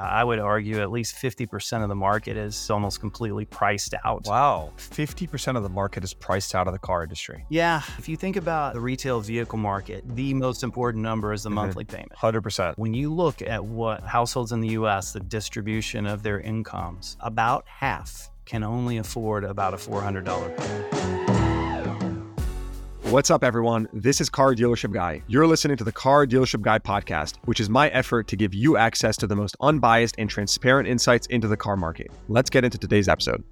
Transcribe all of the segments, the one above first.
I would argue at least 50% of the market is almost completely priced out. Wow. 50% of the market is priced out of the car industry. Yeah. If you think about the retail vehicle market, the most important number is the mm-hmm. monthly payment. 100%. When you look at what households in the US, the distribution of their incomes, about half can only afford about a $400 payment. What's up, everyone? This is Car Dealership Guy. You're listening to the Car Dealership Guy podcast, which is my effort to give you access to the most unbiased and transparent insights into the car market. Let's get into today's episode.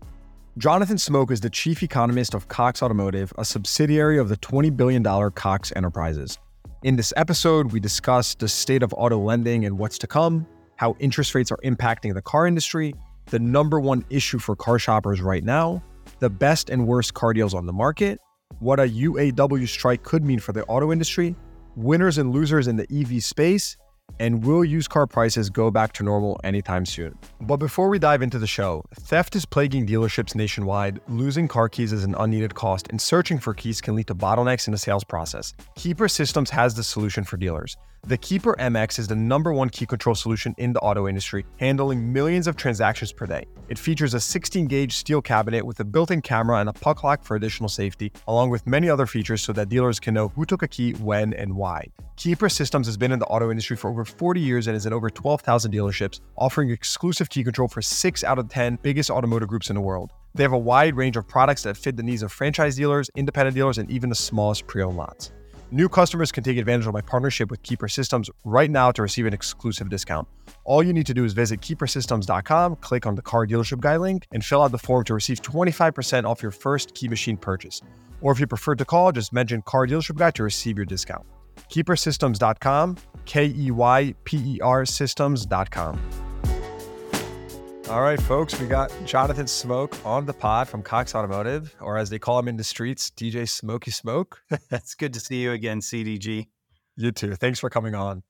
Jonathan Smoke is the chief economist of Cox Automotive, a subsidiary of the $20 billion Cox Enterprises. In this episode, we discuss the state of auto lending and what's to come, how interest rates are impacting the car industry, the number one issue for car shoppers right now, the best and worst car deals on the market, what a UAW strike could mean for the auto industry, winners and losers in the EV space, and will used car prices go back to normal anytime soon? But before we dive into the show, theft is plaguing dealerships nationwide. Losing car keys is an unneeded cost, and searching for keys can lead to bottlenecks in the sales process. KEYper Systems has the solution for dealers. The KEYper MX is the number one key control solution in the auto industry, handling millions of transactions per day. It features a 16 gauge steel cabinet with a built in camera and a puck lock for additional safety, along with many other features so that dealers can know who took a key, when, and why. KEYper Systems has been in the auto industry for over 40 years and is in over 12,000 dealerships, offering exclusive key control for 6 out of 10 biggest automotive groups in the world. They have a wide range of products that fit the needs of franchise dealers, independent dealers, and even the smallest pre owned lots. New customers can take advantage of my partnership with KEYper Systems right now to receive an exclusive discount. All you need to do is visit keypersystems.com, click on the car dealership guy link, and fill out the form to receive 25% off your first key machine purchase. Or if you prefer to call, just mention car dealership guy to receive your discount. Keypersystems.com, K E Y P E R systems.com. All right, folks, we got Jonathan Smoke on the pod from Cox Automotive, or as they call him in the streets, DJ Smokey Smoke. it's good to see you again, CDG. You too. Thanks for coming on.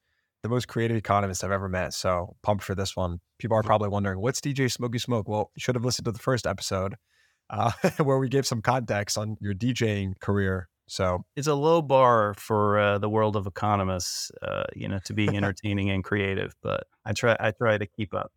The most creative economist I've ever met. So pumped for this one. People are probably wondering, what's DJ Smokey Smoke? Well, you should have listened to the first episode uh, where we gave some context on your DJing career. So it's a low bar for uh, the world of economists, uh, you know, to be entertaining and creative. But I try, I try to keep up.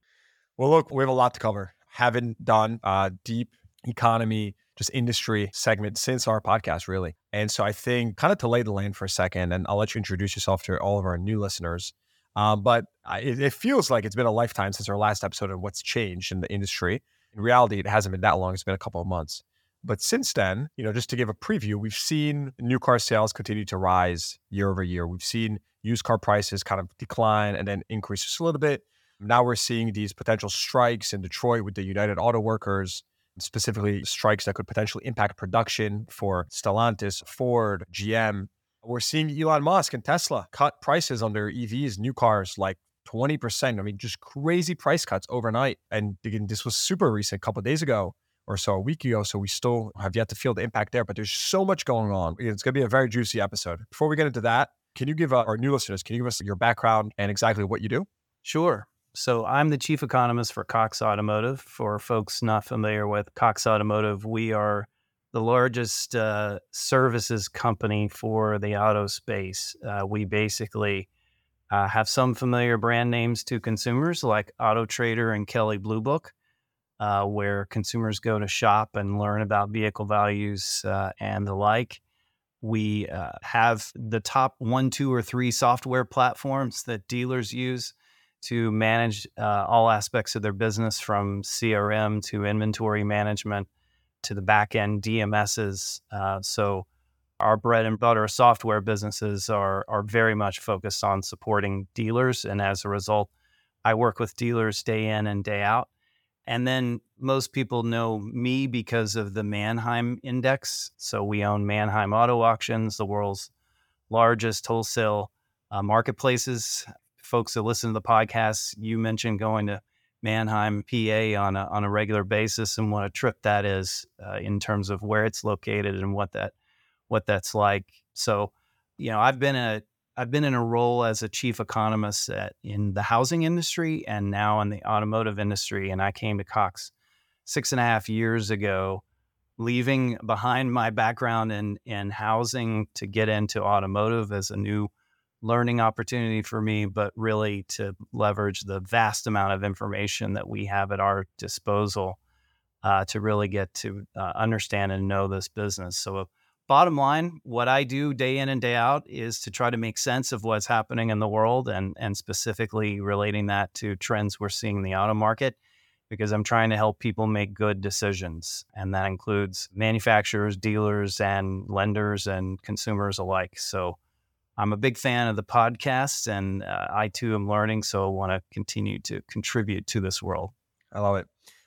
Well, look, we have a lot to cover. Haven't done a deep economy, just industry segment since our podcast, really. And so I think kind of to lay the land for a second, and I'll let you introduce yourself to all of our new listeners. Um, but it, it feels like it's been a lifetime since our last episode of what's changed in the industry. In reality, it hasn't been that long. It's been a couple of months. But since then, you know, just to give a preview, we've seen new car sales continue to rise year over year. We've seen used car prices kind of decline and then increase just a little bit. Now we're seeing these potential strikes in Detroit with the United Auto Workers, specifically strikes that could potentially impact production for Stellantis, Ford, GM. We're seeing Elon Musk and Tesla cut prices on their EVs, new cars, like 20%. I mean, just crazy price cuts overnight. And again, this was super recent, a couple days ago or so, a week ago. So we still have yet to feel the impact there, but there's so much going on. It's going to be a very juicy episode. Before we get into that, can you give uh, our new listeners, can you give us your background and exactly what you do? Sure. So I'm the chief economist for Cox Automotive. For folks not familiar with Cox Automotive, we are the largest uh, services company for the auto space. Uh, we basically uh, have some familiar brand names to consumers like Auto Trader and Kelley Blue Book, uh, where consumers go to shop and learn about vehicle values uh, and the like. We uh, have the top one, two, or three software platforms that dealers use to manage uh, all aspects of their business from CRM to inventory management to the back end DMSs. Uh, so, our bread and butter software businesses are, are very much focused on supporting dealers. And as a result, I work with dealers day in and day out. And then most people know me because of the Manheim Index. So we own Manheim Auto Auctions, the world's largest wholesale uh, marketplaces folks that listen to the podcast, you mentioned going to Manheim, PA on a, on a regular basis and what a trip that is uh, in terms of where it's located and what that what that's like. So, you know, I've been a I've been in a role as a chief economist at, in the housing industry and now in the automotive industry. And I came to Cox six and a half years ago, leaving behind my background in in housing to get into automotive as a new learning opportunity for me, but really to leverage the vast amount of information that we have at our disposal uh, to really get to uh, understand and know this business. So, bottom line, what I do day in and day out is to try to make sense of what's happening in the world and, and specifically relating that to trends we're seeing in the auto market because I'm trying to help people make good decisions. And that includes manufacturers, dealers, and lenders and consumers alike. So I'm a big fan of the podcast, and uh, I too am learning. So I want to continue to contribute to this world. I love it.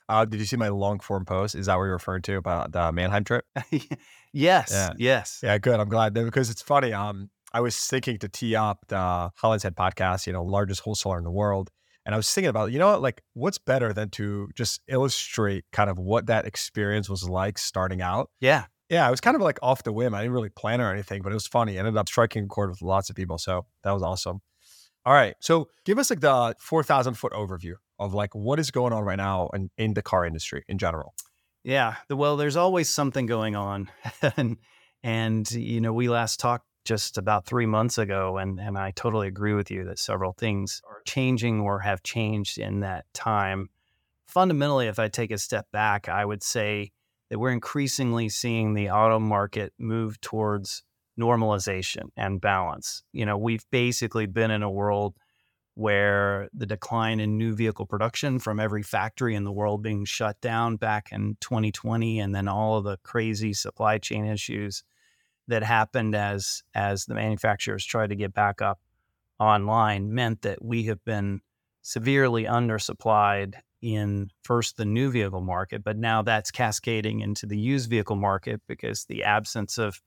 Uh, did you see my long form post? Is that what you're referring to about the Manheim trip? yes. Yeah. Yes. Yeah. Good. I'm glad because it's funny. Um, I was thinking to tee up the Holland's Head podcast, you know, largest wholesaler in the world. And I was thinking about, you know what, like what's better than to just illustrate kind of what that experience was like starting out? Yeah. Yeah. It was kind of like off the whim. I didn't really plan or anything, but it was funny. I ended up striking a chord with lots of people. So that was awesome. All right. So give us like the 4,000 foot overview of like what is going on right now in, in the car industry in general. Yeah. Well, there's always something going on. and, and, you know, we last talked just about three months ago. And, and I totally agree with you that several things are changing or have changed in that time. Fundamentally, if I take a step back, I would say that we're increasingly seeing the auto market move towards normalization and balance. You know, we've basically been in a world where the decline in new vehicle production from every factory in the world being shut down back in 2020 and then all of the crazy supply chain issues that happened as as the manufacturers tried to get back up online meant that we have been severely undersupplied in first the new vehicle market, but now that's cascading into the used vehicle market because the absence of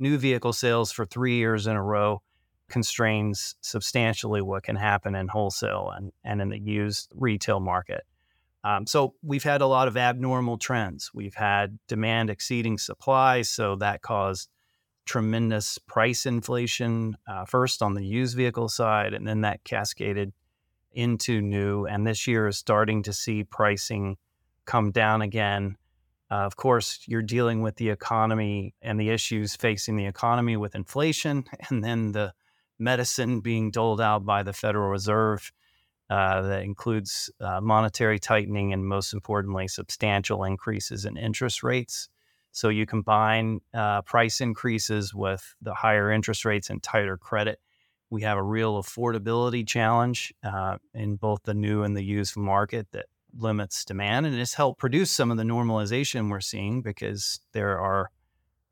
new vehicle sales for three years in a row constrains substantially what can happen in wholesale and, and in the used retail market. Um, so we've had a lot of abnormal trends. We've had demand exceeding supply, so that caused tremendous price inflation, uh, first on the used vehicle side, and then that cascaded into new. And this year is starting to see pricing come down again. Uh, of course, you're dealing with the economy and the issues facing the economy with inflation, and then the medicine being doled out by the Federal Reserve. Uh, that includes uh, monetary tightening and, most importantly, substantial increases in interest rates. So you combine uh, price increases with the higher interest rates and tighter credit. We have a real affordability challenge uh, in both the new and the used market that limits demand and has helped produce some of the normalization we're seeing because there are,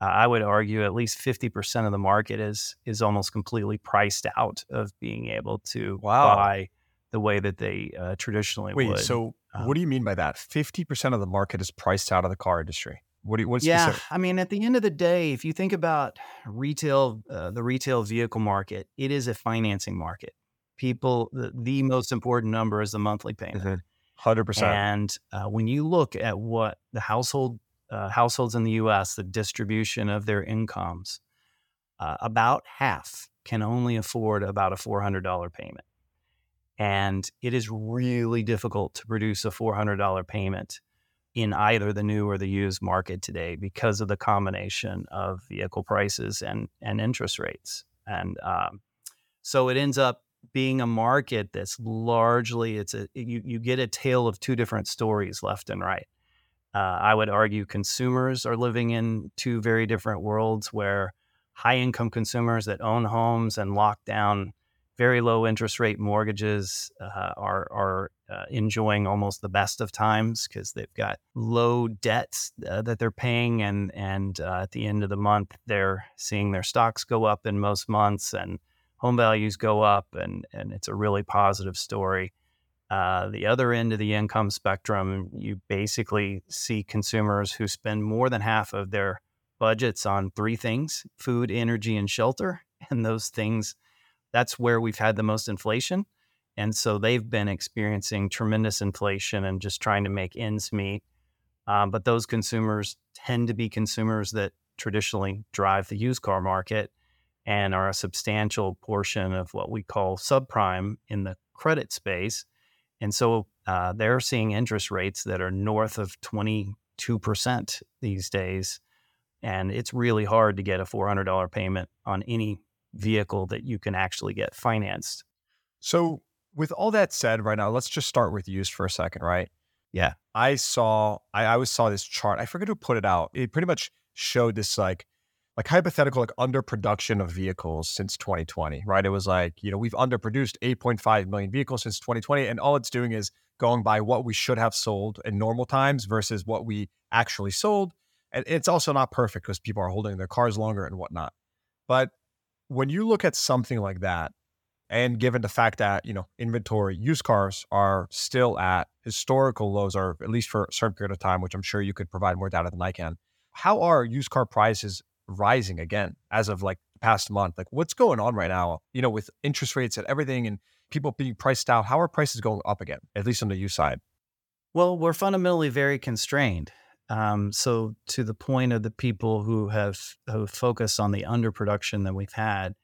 uh, I would argue, at least 50% of the market is is almost completely priced out of being able to wow. buy the way that they uh, traditionally Wait, would. so um, what do you mean by that? 50% of the market is priced out of the car industry. What do you, what's yeah? Specific? I mean, at the end of the day, if you think about retail, uh, the retail vehicle market, it is a financing market. People, the, the most important number is the monthly payment. Mm-hmm. 100%. And uh, when you look at what the household uh, households in the U.S. the distribution of their incomes, uh, about half can only afford about a four hundred dollar payment, and it is really difficult to produce a four hundred dollar payment in either the new or the used market today because of the combination of vehicle prices and and interest rates. And um, so it ends up being a market that's largely it's a you you get a tale of two different stories left and right. Uh, I would argue consumers are living in two very different worlds where high income consumers that own homes and lock down very low interest rate mortgages uh, are are uh, enjoying almost the best of times because they've got low debts uh, that they're paying, and and uh, at the end of the month they're seeing their stocks go up in most months and home values go up, and and it's a really positive story. Uh, the other end of the income spectrum, you basically see consumers who spend more than half of their budgets on three things: food, energy, and shelter, and those things that's where we've had the most inflation. And so they've been experiencing tremendous inflation and just trying to make ends meet. Um, but those consumers tend to be consumers that traditionally drive the used car market and are a substantial portion of what we call subprime in the credit space. And so uh, they're seeing interest rates that are north of 22% these days. And it's really hard to get a $400 payment on any vehicle that you can actually get financed. So, with all that said, right now, let's just start with used for a second, right? Yeah. I saw, I always saw this chart. I forget who put it out. It pretty much showed this like, like hypothetical, like underproduction of vehicles since 2020, right? It was like, you know, we've underproduced 8.5 million vehicles since 2020. And all it's doing is going by what we should have sold in normal times versus what we actually sold. And it's also not perfect because people are holding their cars longer and whatnot. But when you look at something like that, and given the fact that, you know, inventory, used cars are still at historical lows, or at least for a certain period of time, which I'm sure you could provide more data than I can. How are used car prices rising again as of like past month? Like what's going on right now, you know, with interest rates and everything and people being priced out? How are prices going up again, at least on the used side? Well, we're fundamentally very constrained. Um, so, to the point of the people who have, have focused on the underproduction that we've had,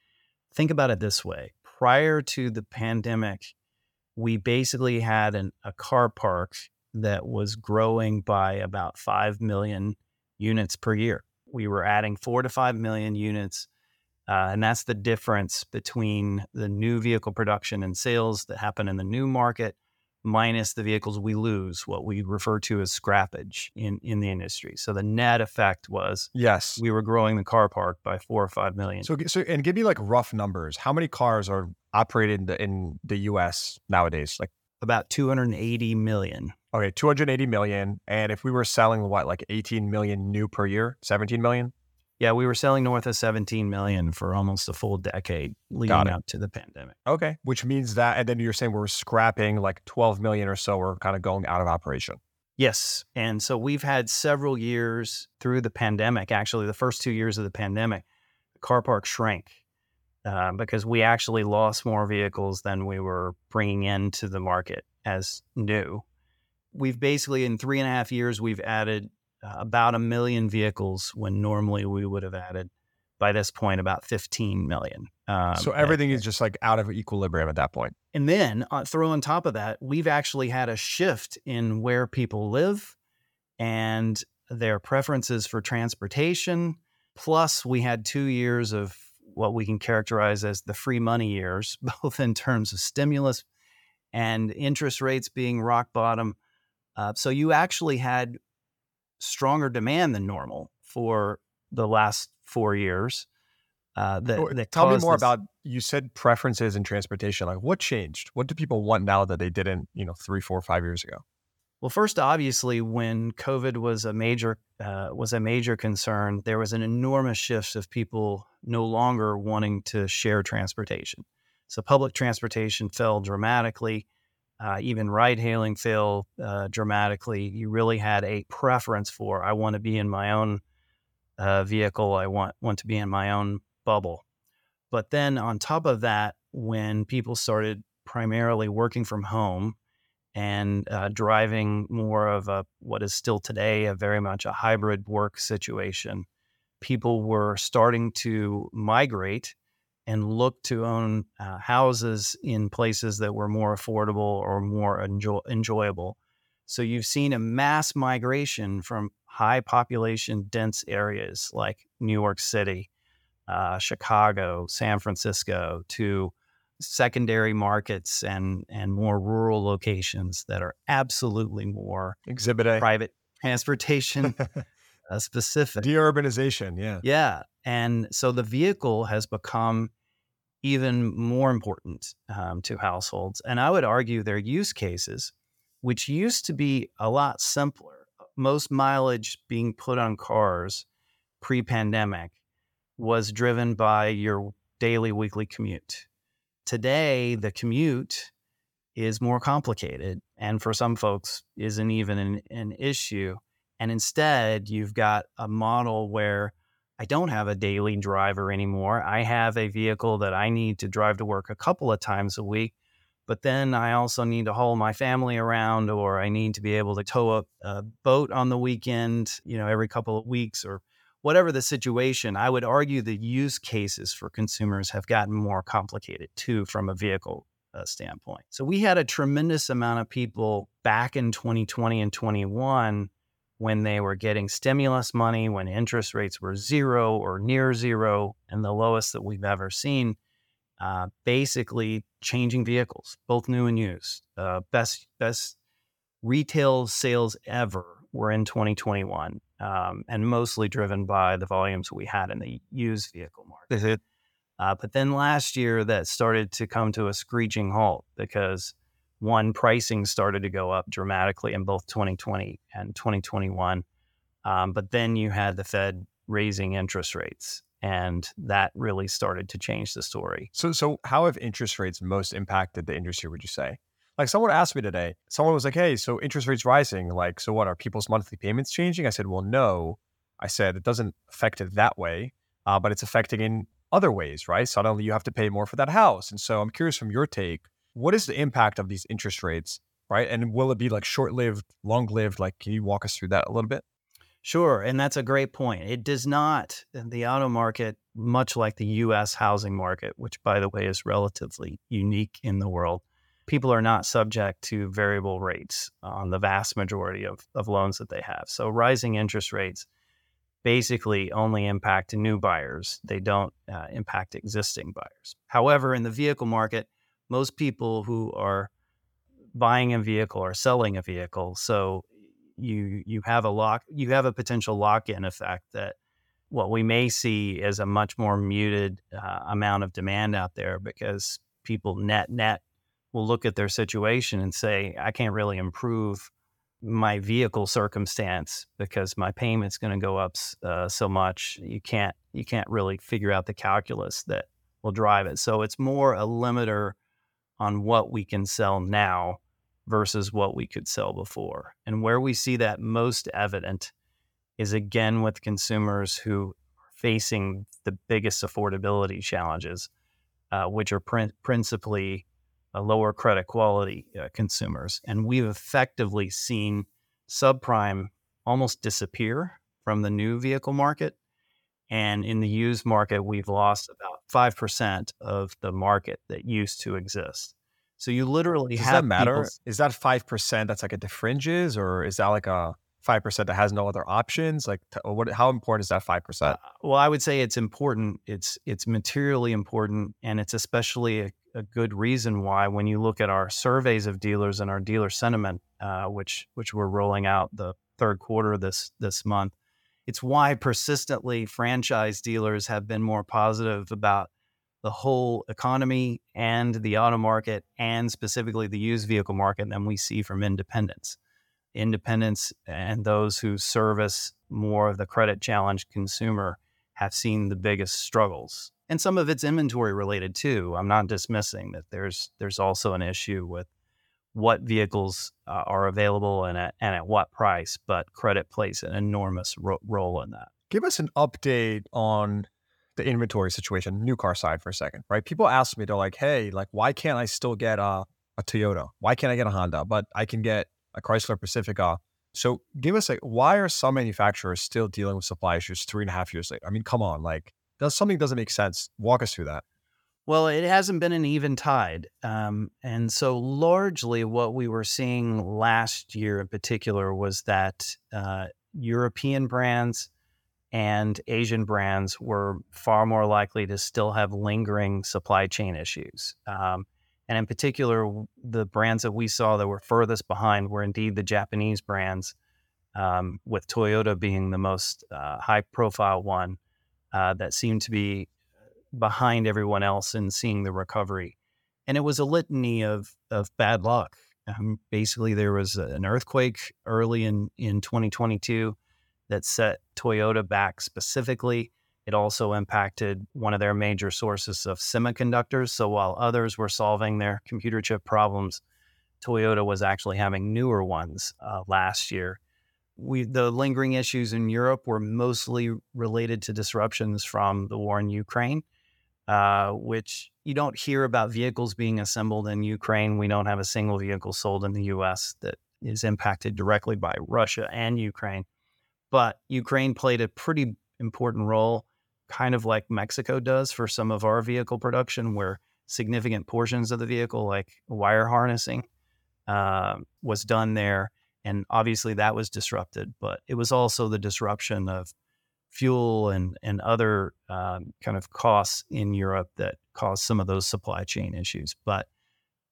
think about it this way prior to the pandemic, we basically had an, a car park that was growing by about 5 million units per year. We were adding 4 to 5 million units. Uh, and that's the difference between the new vehicle production and sales that happen in the new market minus the vehicles we lose, what we refer to as scrappage in, in the industry. So the net effect was yes, we were growing the car park by four or five million. So, so and give me like rough numbers. How many cars are operated in the, in the U.S. nowadays? Like about 280 million. Okay, 280 million. And if we were selling what, like 18 million new per year, 17 million? Yeah, we were selling north of 17 million for almost a full decade leading up to the pandemic. Okay. Which means that, and then you're saying we're scrapping like 12 million or so, we're kind of going out of operation. Yes. And so we've had several years through the pandemic, actually, the first two years of the pandemic, the car park shrank uh, because we actually lost more vehicles than we were bringing into the market as new. We've basically, in three and a half years, we've added about a million vehicles when normally we would have added by this point about 15 million. Um, so everything and, is just like out of equilibrium at that point. And then uh, throw on top of that, we've actually had a shift in where people live and their preferences for transportation. Plus, we had two years of what we can characterize as the free money years, both in terms of stimulus and interest rates being rock bottom. Uh, so you actually had stronger demand than normal for the last four years. Uh, that, oh, that tell me more this. about you said preferences in transportation like what changed what do people want now that they didn't you know three four five years ago well first obviously when covid was a major uh, was a major concern there was an enormous shift of people no longer wanting to share transportation so public transportation fell dramatically uh, even ride hailing fell uh, dramatically. You really had a preference for I want to be in my own uh, vehicle. I want want to be in my own bubble. But then on top of that, when people started primarily working from home and uh, driving more of a what is still today a very much a hybrid work situation, people were starting to migrate and look to own uh, houses in places that were more affordable or more enjoy- enjoyable. So you've seen a mass migration from high population dense areas like New York City, uh, Chicago, San Francisco to secondary markets and and more rural locations that are absolutely more exhibit A private transportation uh, specific deurbanization yeah yeah and so the vehicle has become even more important um, to households. And I would argue their use cases, which used to be a lot simpler, most mileage being put on cars pre pandemic was driven by your daily, weekly commute. Today, the commute is more complicated and for some folks isn't even an, an issue. And instead, you've got a model where I don't have a daily driver anymore. I have a vehicle that I need to drive to work a couple of times a week, but then I also need to haul my family around or I need to be able to tow a, a boat on the weekend, you know, every couple of weeks or whatever the situation. I would argue the use cases for consumers have gotten more complicated too from a vehicle uh, standpoint. So we had a tremendous amount of people back in 2020 and 21 when they were getting stimulus money, when interest rates were zero or near zero, and the lowest that we've ever seen. Uh, basically, changing vehicles, both new and used. Uh, best best retail sales ever were in 2021, um, and mostly driven by the volumes we had in the used vehicle market. Uh, but then last year, that started to come to a screeching halt because one, pricing started to go up dramatically in both 2020 and 2021. Um, but then you had the Fed raising interest rates, and that really started to change the story. So, so how have interest rates most impacted the industry? Would you say? Like someone asked me today, someone was like, "Hey, so interest rates rising, like, so what? Are people's monthly payments changing?" I said, "Well, no." I said it doesn't affect it that way, uh, but it's affecting in other ways, right? Suddenly you have to pay more for that house, and so I'm curious from your take what is the impact of these interest rates, right? And will it be like short lived, long lived? Like, can you walk us through that a little bit? Sure. And that's a great point. It does not, the auto market, much like the US housing market, which by the way is relatively unique in the world, people are not subject to variable rates on the vast majority of, of loans that they have. So rising interest rates basically only impact new buyers, they don't uh, impact existing buyers. However, in the vehicle market, most people who are buying a vehicle are selling a vehicle. So you you have a lock you have a potential lock-in effect that what we may see is a much more muted uh, amount of demand out there because people net net will look at their situation and say I can't really improve my vehicle circumstance because my payment's going to go up uh, so much you can't you can't really figure out the calculus that will drive it so it's more a limiter on what we can sell now versus what we could sell before. And where we see that most evident is again with consumers who are facing the biggest affordability challenges, uh, which are pr- principally uh, lower credit quality uh, consumers. And we've effectively seen subprime almost disappear from the new vehicle market. And in the used market, we've lost about 5% of the market that used to exist. So you literally Does have that matter? Is that five percent that's like at the fringes, or is that like a five percent that has no other options? Like, t- what? How important is that five percent? Uh, well, I would say it's important. It's it's materially important, and it's especially a, a good reason why when you look at our surveys of dealers and our dealer sentiment, uh, which which we're rolling out the third quarter this this month, it's why persistently franchise dealers have been more positive about the whole economy and the auto market, and specifically the used vehicle market than we see from independents. Independents and those who service more of the credit challenged consumer have seen the biggest struggles. And some of it's inventory related too. I'm not dismissing that there's there's also an issue with what vehicles uh, are available and at, and at what price, but credit plays an enormous ro- role in that. Give us an update on the inventory situation, new car side for a second, right? People ask me, they're like, "Hey, like, why can't I still get a a Toyota? Why can't I get a Honda? But I can get a Chrysler Pacifica." So, give us a why are some manufacturers still dealing with supply issues three and a half years later? I mean, come on, like, does something doesn't make sense? Walk us through that. Well, it hasn't been an even tide. Um, and so, largely, what we were seeing last year in particular was that uh, European brands and Asian brands were far more likely to still have lingering supply chain issues. Um, and in particular, the brands that we saw that were furthest behind were indeed the Japanese brands, um, with Toyota being the most uh, high profile one uh, that seemed to be behind everyone else in seeing the recovery. And it was a litany of, of bad luck. Um, basically, there was an earthquake early in, in 2022 that set Toyota back specifically. It also impacted one of their major sources of semiconductors. So while others were solving their computer chip problems, Toyota was actually having newer ones uh, last year. We, the lingering issues in Europe were mostly related to disruptions from the war in Ukraine, uh, which you don't hear about vehicles being assembled in Ukraine. We don't have a single vehicle sold in the US that is impacted directly by Russia and Ukraine. But Ukraine played a pretty important role, kind of like Mexico does for some of our vehicle production, where significant portions of the vehicle, like wire harnessing, uh, was done there. and obviously that was disrupted. But it was also the disruption of fuel and and other um, kind of costs in Europe that caused some of those supply chain issues. But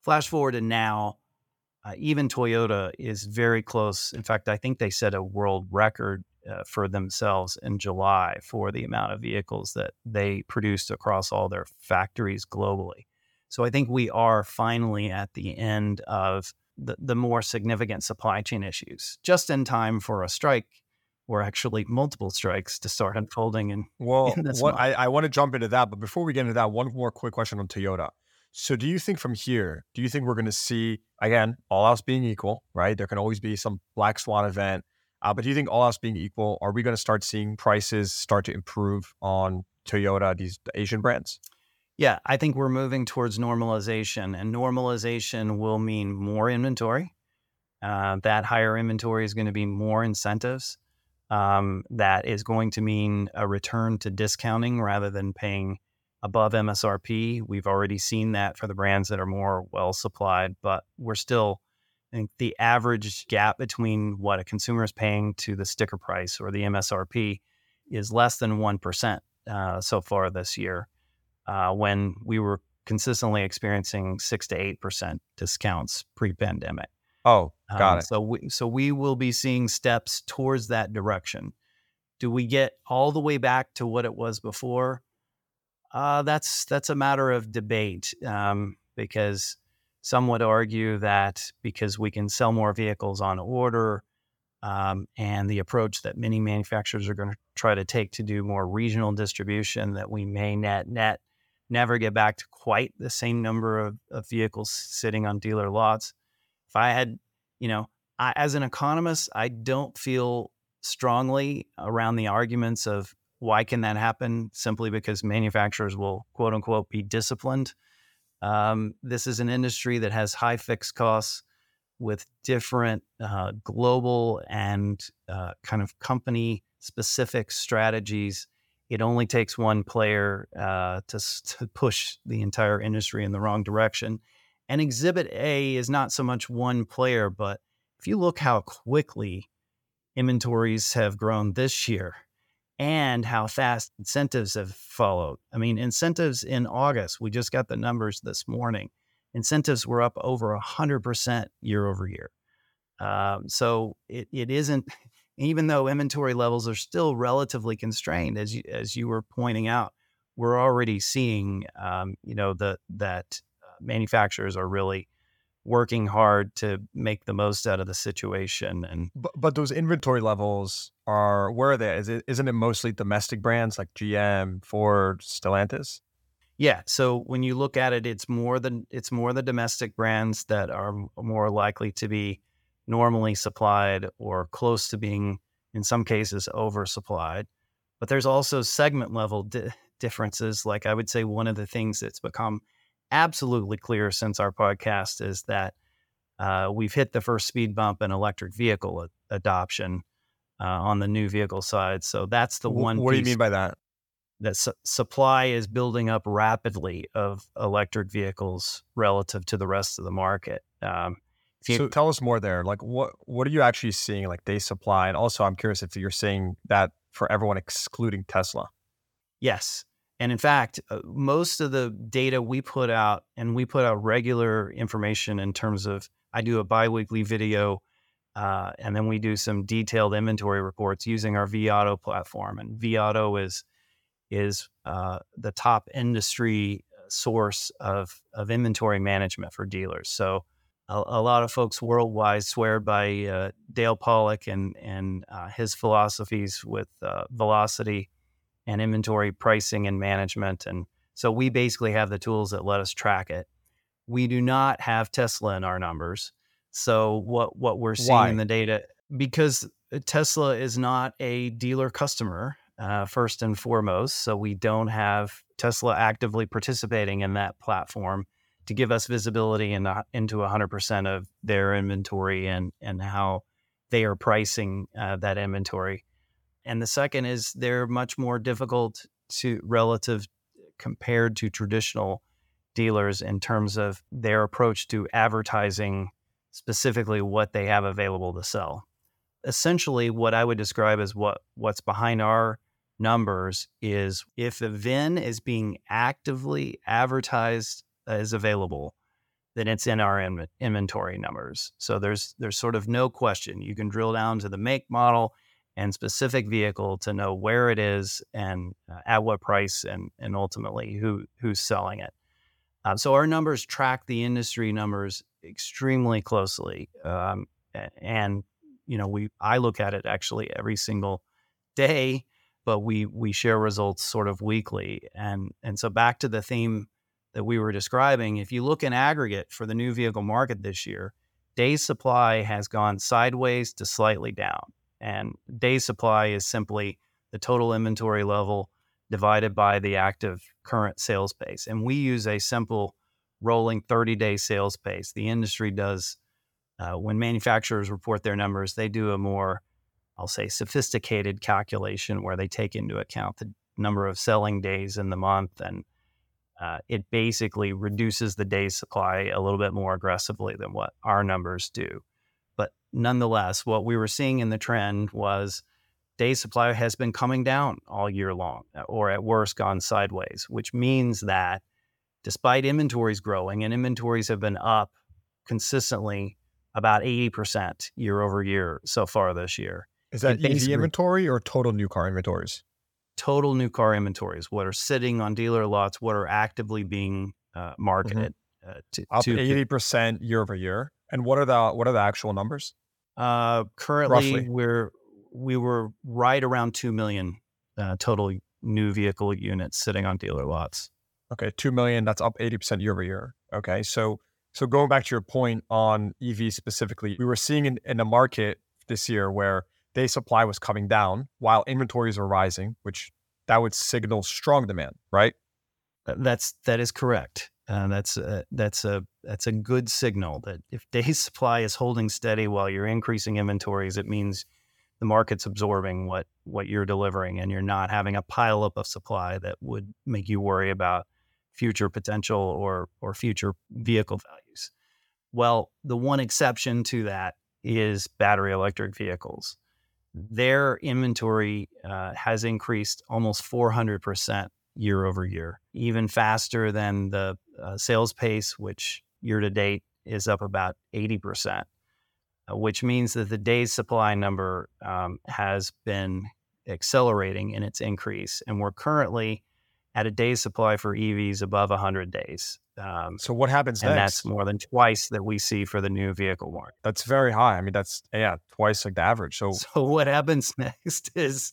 flash forward to now, uh, even Toyota is very close. In fact, I think they set a world record uh, for themselves in July for the amount of vehicles that they produced across all their factories globally. So I think we are finally at the end of the, the more significant supply chain issues, just in time for a strike or actually multiple strikes to start unfolding. And well, what, I, I want to jump into that, but before we get into that, one more quick question on Toyota. So, do you think from here, do you think we're going to see again, all else being equal, right? There can always be some black swan event, uh, but do you think all else being equal, are we going to start seeing prices start to improve on Toyota, these the Asian brands? Yeah, I think we're moving towards normalization, and normalization will mean more inventory. Uh, that higher inventory is going to be more incentives. Um, that is going to mean a return to discounting rather than paying above MSRP. We've already seen that for the brands that are more well supplied, but we're still, I think the average gap between what a consumer is paying to the sticker price or the MSRP is less than 1% uh, so far this year, uh, when we were consistently experiencing 6 to 8% discounts pre pandemic. Oh, got um, it. So we, so we will be seeing steps towards that direction. Do we get all the way back to what it was before? Uh, that's that's a matter of debate um, because some would argue that because we can sell more vehicles on order um, and the approach that many manufacturers are going to try to take to do more regional distribution, that we may net net never get back to quite the same number of, of vehicles sitting on dealer lots. If I had, you know, I, as an economist, I don't feel strongly around the arguments of why can that happen? Simply because manufacturers will, quote unquote, be disciplined. Um, this is an industry that has high fixed costs with different uh, global and uh, kind of company specific strategies. It only takes one player uh, to, to push the entire industry in the wrong direction. And Exhibit A is not so much one player, but if you look how quickly inventories have grown this year, and how fast incentives have followed. I mean, incentives in August, we just got the numbers this morning. Incentives were up over 100% year over year. Um, so it, it isn't, even though inventory levels are still relatively constrained, as you, as you were pointing out, we're already seeing, um, you know, the, that manufacturers are really working hard to make the most out of the situation and but, but those inventory levels are where are they? Is it isn't it mostly domestic brands like gm ford stellantis? Yeah so when you look at it it's more than it's more the domestic brands that are more likely to be normally supplied or close to being in some cases oversupplied. But there's also segment level di- differences. Like i would say one of the things that's become absolutely clear since our podcast is that uh, we've hit the first speed bump in electric vehicle a- adoption uh, on the new vehicle side. So that's the one. What do you mean by that? That su- supply is building up rapidly of electric vehicles relative to the rest of the market. Um, you, so tell us more there. Like what what are you actually seeing? Like day supply, and also I'm curious if you're seeing that for everyone excluding Tesla. Yes, and in fact, uh, most of the data we put out, and we put out regular information in terms of, I do a biweekly video, uh, and then we do some detailed inventory reports using our vAuto platform. And vAuto is is uh, the top industry uh, source of of inventory management for dealers. So a, a lot of folks worldwide swear by uh, Dale Pollak and and uh, his philosophies with velocity and inventory pricing and management. And so we basically have the tools that let us track it. We do not have Tesla in our numbers. So what what we're seeing Why? in the data because Tesla is not a dealer customer uh, first and foremost. So we don't have Tesla actively participating in that platform to give us visibility in, into 100% of their inventory and and how they are pricing uh, that inventory and the second is they're much more difficult to relative compared to traditional dealers in terms of their approach to advertising specifically what they have available to sell. Essentially, what I would describe as what what's behind our numbers is if a VIN is being actively advertised uh, as available, then it's in our in- inventory numbers. So there's there's sort of no question. You can drill down to the make, model, and specific vehicle to know where it is and uh, at what price, and and ultimately who who's selling it. Um, so our numbers track the industry numbers extremely closely, um, and you know we I look at it actually every single day, but we we share results sort of weekly, and and so back to the theme that we were describing, if you look in aggregate for the new vehicle market this year, days supply has gone sideways to slightly down, and day supply is simply the total inventory level divided by the active current sales pace. And we use a simple rolling 30 day sales pace. The industry does, uh, when manufacturers report their numbers, they do a more, I'll say, sophisticated calculation where they take into account the number of selling days in the month. And uh, it basically reduces the day supply a little bit more aggressively than what our numbers do. But nonetheless, what we were seeing in the trend was day supply has been coming down all year long, uh, or at worst, gone sideways, which means that despite inventories growing, and inventories have been up consistently about 80% year over year so far this year. Is that EV inventory or total new car inventories? Total new car inventories, what are sitting on dealer lots, what are actively being uh, mm-hmm. marketed. Mm-hmm. Uh, to, up eighty percent year over year. And what are the what are the actual numbers? Uh, currently, Roughly. we're we were right around 2 million uh, total new vehicle units sitting on dealer lots. Okay, 2 million, that's up 80% year over year. Okay, so so going back to your point on EV specifically, we were seeing in, in a market this year where day supply was coming down while inventories are rising, which that would signal strong demand, right? That's that is correct. Uh, that's a, that's a that's a good signal that if day supply is holding steady while you're increasing inventories, it means the market's absorbing what what you're delivering and you're not having a pileup of supply that would make you worry about future potential or or future vehicle values. Well, the one exception to that is battery electric vehicles. Their inventory uh, has increased almost 400% year over year, even faster than the uh, sales pace, which year to date is up about 80%. Uh, which means that the days supply number um, has been accelerating in its increase. And we're currently at a day supply for EVs above 100 days. Um, so what happens and next? that's more than twice that we see for the new vehicle market. That's very high. I mean, that's yeah, twice like the average. So, so what happens next is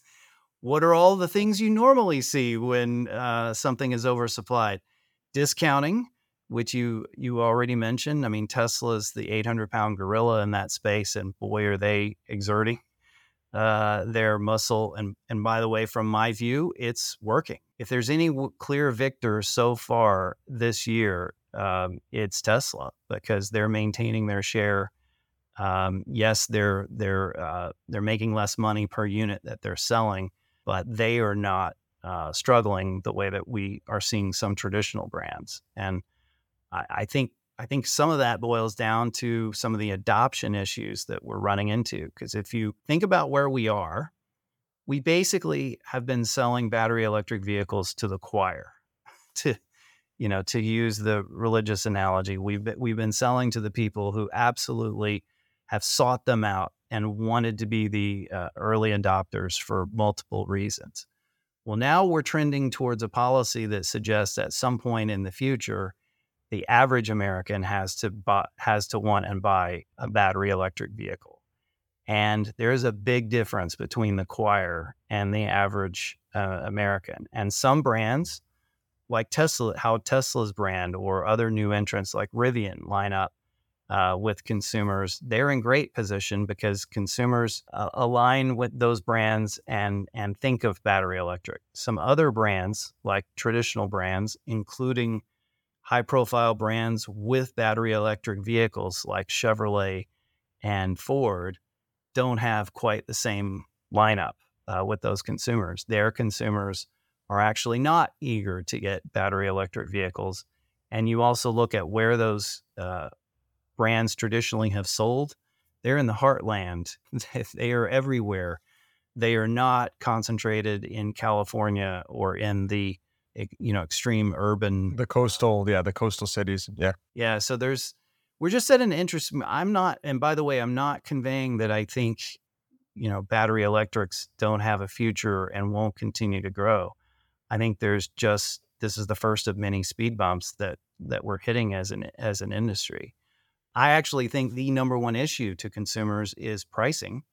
what are all the things you normally see when uh, something is oversupplied? Discounting, which you you already mentioned. I mean, Tesla is the 800 pound gorilla in that space, and boy, are they exerting uh, their muscle. And and by the way, from my view, it's working. If there's any w- clear victor so far this year, um, it's Tesla because they're maintaining their share. Um, yes, they're they're uh, they're making less money per unit that they're selling, but they are not uh, struggling the way that we are seeing some traditional brands. And I, I think I think some of that boils down to some of the adoption issues that we're running into. Because if you think about where we are, we basically have been selling battery electric vehicles to the choir. to you know, to use the religious analogy, we've been, we've been selling to the people who absolutely have sought them out and wanted to be the uh, early adopters for multiple reasons. Well, now we're trending towards a policy that suggests at some point in the future the average American has to buy, has to want and buy a battery electric vehicle. And there is a big difference between the choir and the average uh, American. And some brands, like Tesla, how Tesla's brand or other new entrants like Rivian line up uh, with consumers, they're in great position because consumers uh, align with those brands and and think of battery electric. Some other brands, like traditional brands, including high profile brands with battery electric vehicles like Chevrolet and Ford don't have quite the same lineup uh, with those consumers. Their consumers are actually not eager to get battery electric vehicles. And you also look at where those uh, brands traditionally have sold, they're in the heartland. they are everywhere. They are not concentrated in California or in the you know extreme urban the coastal yeah the coastal cities yeah yeah so there's we're just at an interest i'm not and by the way i'm not conveying that i think you know battery electrics don't have a future and won't continue to grow i think there's just this is the first of many speed bumps that that we're hitting as an as an industry I actually think the number one issue to consumers is pricing.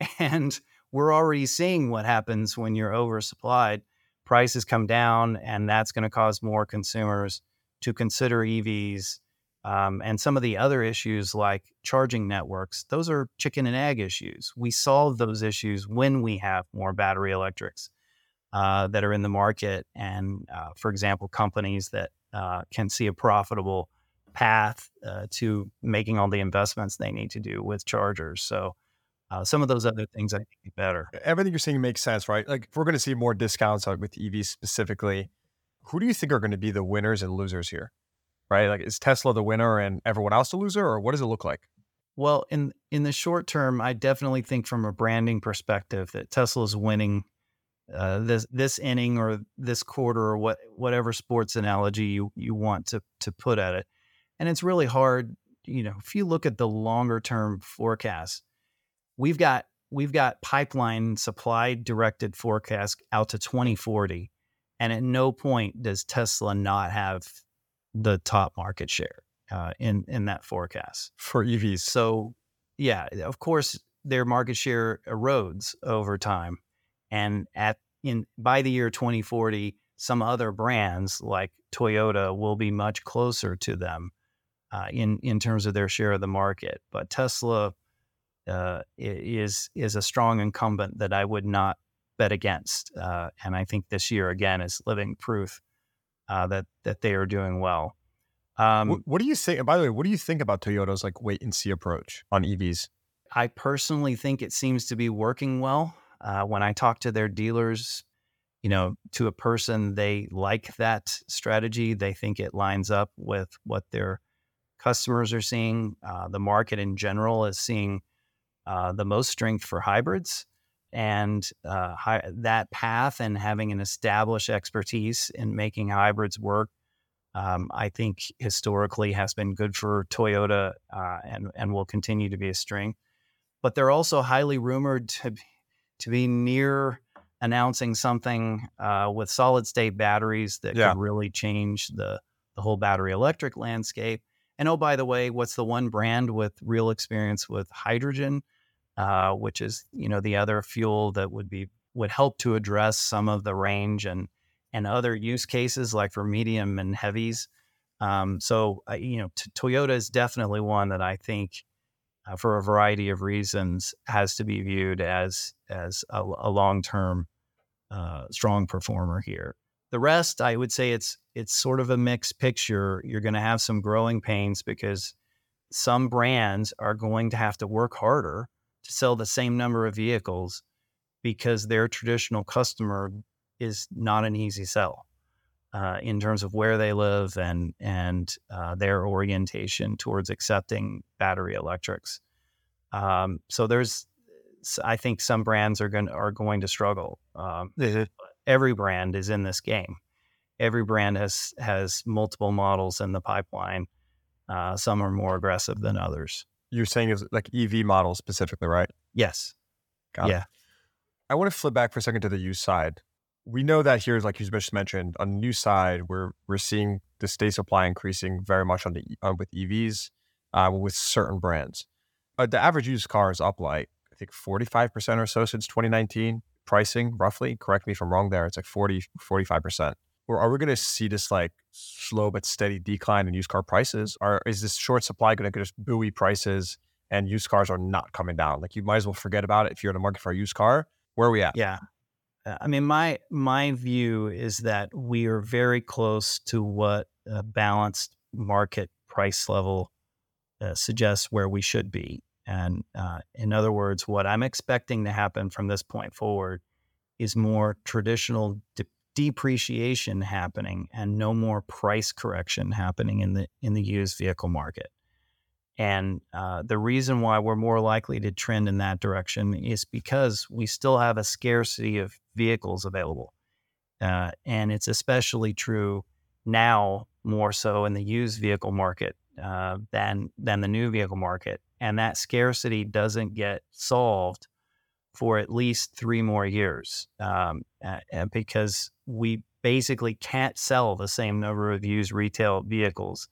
And we're already seeing what happens when you're oversupplied. Prices come down, and that's going to cause more consumers to consider EVs. Um, and some of the other issues like charging networks, those are chicken and egg issues. We solve those issues when we have more battery electrics uh, that are in the market. And uh, for example, companies that uh, can see a profitable path uh, to making all the investments they need to do with chargers. So uh, some of those other things I think be better. Everything you're saying makes sense, right? Like if we're going to see more discounts with EVs specifically, who do you think are going to be the winners and losers here? Right? Like is Tesla the winner and everyone else the loser, or what does it look like? Well, in in the short term, I definitely think from a branding perspective that Tesla is winning uh, this this inning or this quarter or what whatever sports analogy you you want to to put at it and it's really hard you know if you look at the longer term forecast we've got we've got pipeline supply directed forecast out to 2040 and at no point does tesla not have the top market share uh, in in that forecast. For evs so yeah of course their market share erodes over time and at in by the year 2040 some other brands like toyota will be much closer to them uh, in in terms of their share of the market. But Tesla uh, is is a strong incumbent that I would not bet against, uh, and I think this year again is living proof uh, that that they are doing well. Um, what, what, do you think? By the way, what do you think about Toyota's like wait and see approach on EVs? I personally think it seems to be working well. Uh, when I talk to their dealers, you know, to a person, they like that strategy. They think it lines up with what they're customers are seeing. Uh, the market in general is seeing uh, the most strength for hybrids. And uh, hi- that path and having an established expertise in making hybrids work, um, I think historically has been good for Toyota uh, and, and will continue to be a strength. But they're also highly rumored to be, to be near announcing something uh, with solid state batteries that yeah. could really change the, the whole battery electric landscape. And oh, by the way, what's the one brand with real experience with hydrogen, uh, which is you know the other fuel that would be would help to address some of the range and and other use cases like for medium and heavies. Um, so uh, you know, t- Toyota is definitely one that I think, uh, for a variety of reasons, has to be viewed as as a, a long term uh, strong performer here. The rest, I would say it's it's sort of a mixed picture. You're going to have some growing pains because some brands are going to have to work harder to sell the same number of vehicles because their traditional customer is not an easy sell uh, in terms of where they live and and uh, their orientation towards accepting battery electrics. Um, so there's, I think some brands are going are going to struggle. Um, every brand is in this game. Every brand has has multiple models in the pipeline. Uh, some are more aggressive than others. You're saying is like EV models specifically, right? Yes. Got yeah. It. I want to flip back for a second to the used side. We know that here, like you just mentioned, on the new side, we're we're seeing the state supply increasing very much on the uh, with EVs, uh, with certain brands. Uh, the average used car is up like I think 45% or so since 2019 pricing roughly correct me if i'm wrong there it's like 40 45% or are we going to see this like slow but steady decline in used car prices? Or is this short supply going to just buoy prices and used cars are not coming down? Like you might as well forget about it if you're in the market for a used car. Where are we at? Yeah. Uh, i mean my my view is that we are very close to what a balanced market price level uh, suggests where we should be and uh, in other words, what I'm expecting to happen from this point forward is more traditional de- depreciation happening and no more price correction happening in the in the used vehicle market. And uh, the reason why we're more likely to trend in that direction is because we still have a scarcity of vehicles available. Uh, and it's especially true now, more so in the used vehicle market uh, than, than the new vehicle market. And that scarcity doesn't get solved for at least three more years um, because we basically can't sell the same number of used retail vehicles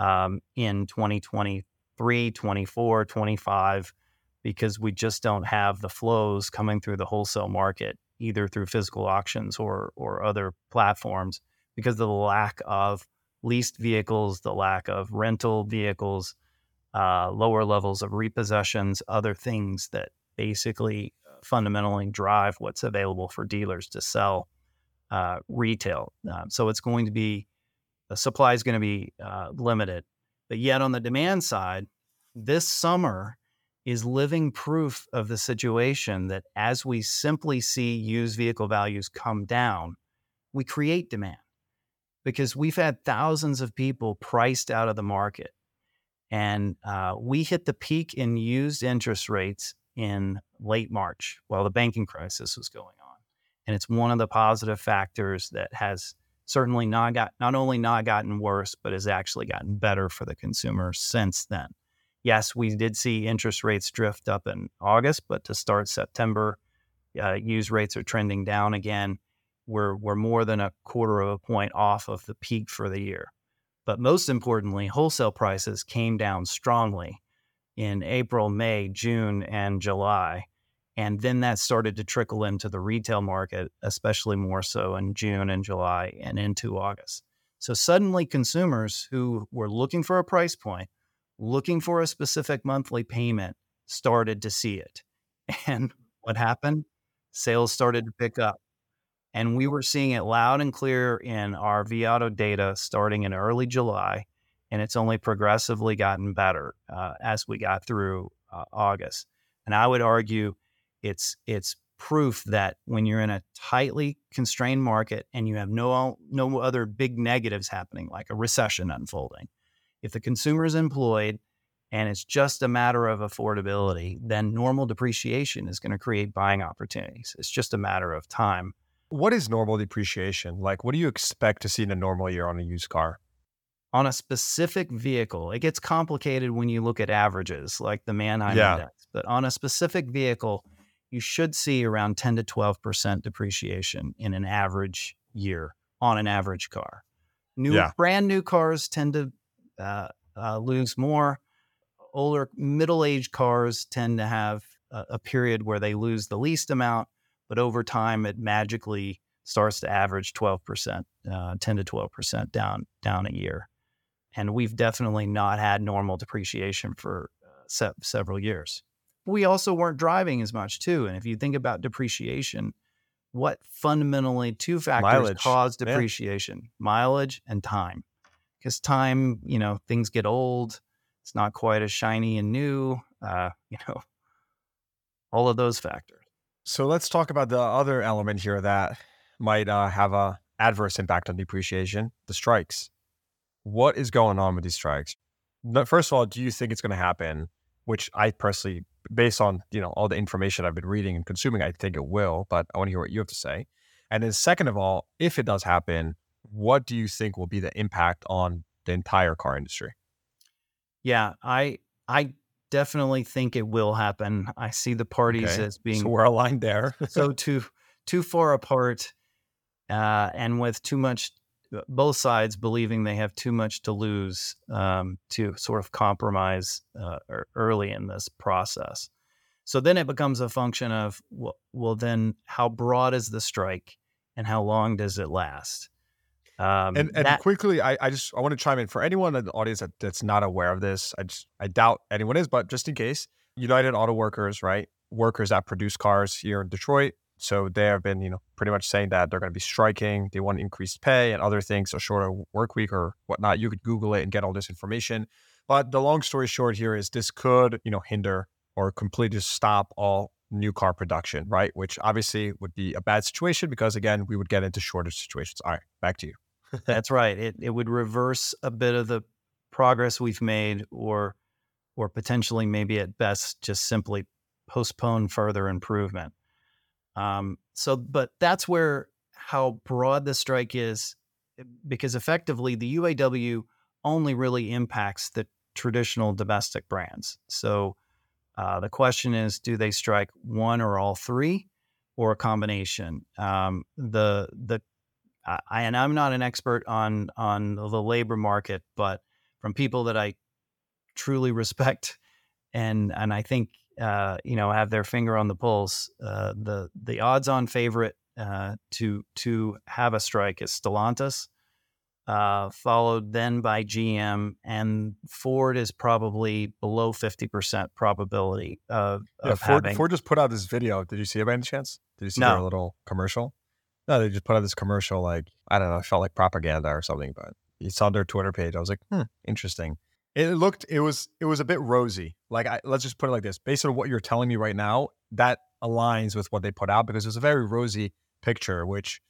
um, in 2023, 24, 25, because we just don't have the flows coming through the wholesale market, either through physical auctions or, or other platforms, because of the lack of leased vehicles, the lack of rental vehicles, uh, lower levels of repossessions, other things that basically uh, fundamentally drive what's available for dealers to sell uh, retail. Uh, so it's going to be the supply is going to be uh, limited. But yet, on the demand side, this summer is living proof of the situation that as we simply see used vehicle values come down, we create demand because we've had thousands of people priced out of the market. And uh, we hit the peak in used interest rates in late March while the banking crisis was going on. And it's one of the positive factors that has certainly not got not only not gotten worse, but has actually gotten better for the consumer since then. Yes, we did see interest rates drift up in August, but to start September, uh, used rates are trending down again. We're we're more than a quarter of a point off of the peak for the year. But most importantly, wholesale prices came down strongly in April, May, June, and July. And then that started to trickle into the retail market, especially more so in June and July and into August. So suddenly, consumers who were looking for a price point, looking for a specific monthly payment, started to see it. And what happened? Sales started to pick up. And we were seeing it loud and clear in our vAuto data starting in early July. And it's only progressively gotten better uh, as we got through uh, August. And I would argue it's it's proof that when you're in a tightly constrained market and you have no no other big negatives happening like a recession unfolding, if the consumer is employed and it's just a matter of affordability, then normal depreciation is going to create buying opportunities. It's just a matter of time. What is normal depreciation? Like, what do you expect to see in a normal year on a used car? On a specific vehicle, it gets complicated when you look at averages like the Manheim yeah. Index. But on a specific vehicle, you should see around 10 to 12% depreciation in an average year on an average car. New yeah. brand new cars tend to uh, uh, lose more. Older middle-aged cars tend to have a, a period where they lose the least amount, but over time it magically starts to average 12%, uh, 10 to 12% down down a year. And we've definitely not had normal depreciation for uh, se- several years we also weren't driving as much too. And if you think about depreciation, what fundamentally two factors mileage. cause depreciation yeah. mileage and time. Because time, you know, things get old, it's not quite as shiny and new, uh, you know, all of those factors. So let's talk about the other element here that might uh, have a adverse impact on depreciation the strikes. What is going on with these strikes? First of all, do you think it's going to happen? Which I personally based on you know all the information I've been reading and consuming, I think it will. But I want to hear what you have to say. And then, second of all, if it does happen, what do you think will be the impact on the entire car industry? Yeah, I I definitely think it will happen. I see the parties okay. as being so we're aligned there. so too too far apart, uh, and with too much uh, both sides believing they have too much to lose um, to sort of compromise uh, early in this process. So then it becomes a function of well, well, then how broad is the strike and how long does it last? Um, and, and that, quickly, I, I just I want to chime in for anyone in the audience that, that's not aware of this. I just I doubt anyone is, but just in case, United Auto Workers, right? Workers that produce cars here in Detroit, so they have been, you know, pretty much saying that they're going to be striking. They want increased pay and other things, a shorter work week or whatnot. You could Google it and get all this information. But the long story short here is this could, you know, hinder or completely stop all new car production, right? Which obviously would be a bad situation because again, we would get into shortage situations. All right, back to you. That's right. It it would reverse a bit of the progress we've made or or potentially maybe at best just simply postpone further improvement. Um, so, but that's where how broad the strike is, eh, because effectively the UAW only really impacts the traditional domestic brands. So uh, the question is, do they strike one or all three, or a combination? Um, the the I, and I'm not an expert on on the labor market, but from people that I truly respect and and I think uh, you know have their finger on the pulse. Uh, the the odds on favorite uh, to to have a strike is Stellantis, uh, followed then by GM, and Ford is probably below fifty percent probability of, yeah, of Ford, having. Ford just put out this video. Did you see it by any chance? Did you see No. their little commercial? No, they just put out this commercial. Like I don't know, it felt like propaganda or something. But it's on their Twitter page. I was like, hmm, interesting. It looked, it was, it was a bit rosy. Like I, let's just put it like this: based on what you're telling me right now, that aligns with what they put out because it was a very rosy picture. Which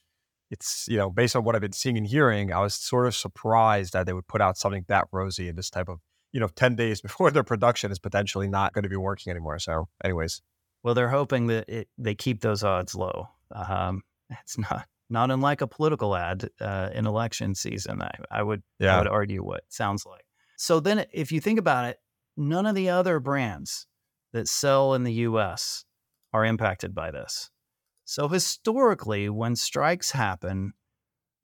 it's you know based on what I've been seeing and hearing, I was sort of surprised that they would put out something that rosy in this type of you know ten days before their production is potentially not going to be working anymore. So, anyways, Well, they're hoping that it, they keep those odds low. Um, it's not not unlike a political ad uh, in election season. I, I would I would argue what it sounds like. So then, if you think about it, none of the other brands that sell in the U.S. are impacted by this. So historically, when strikes happen,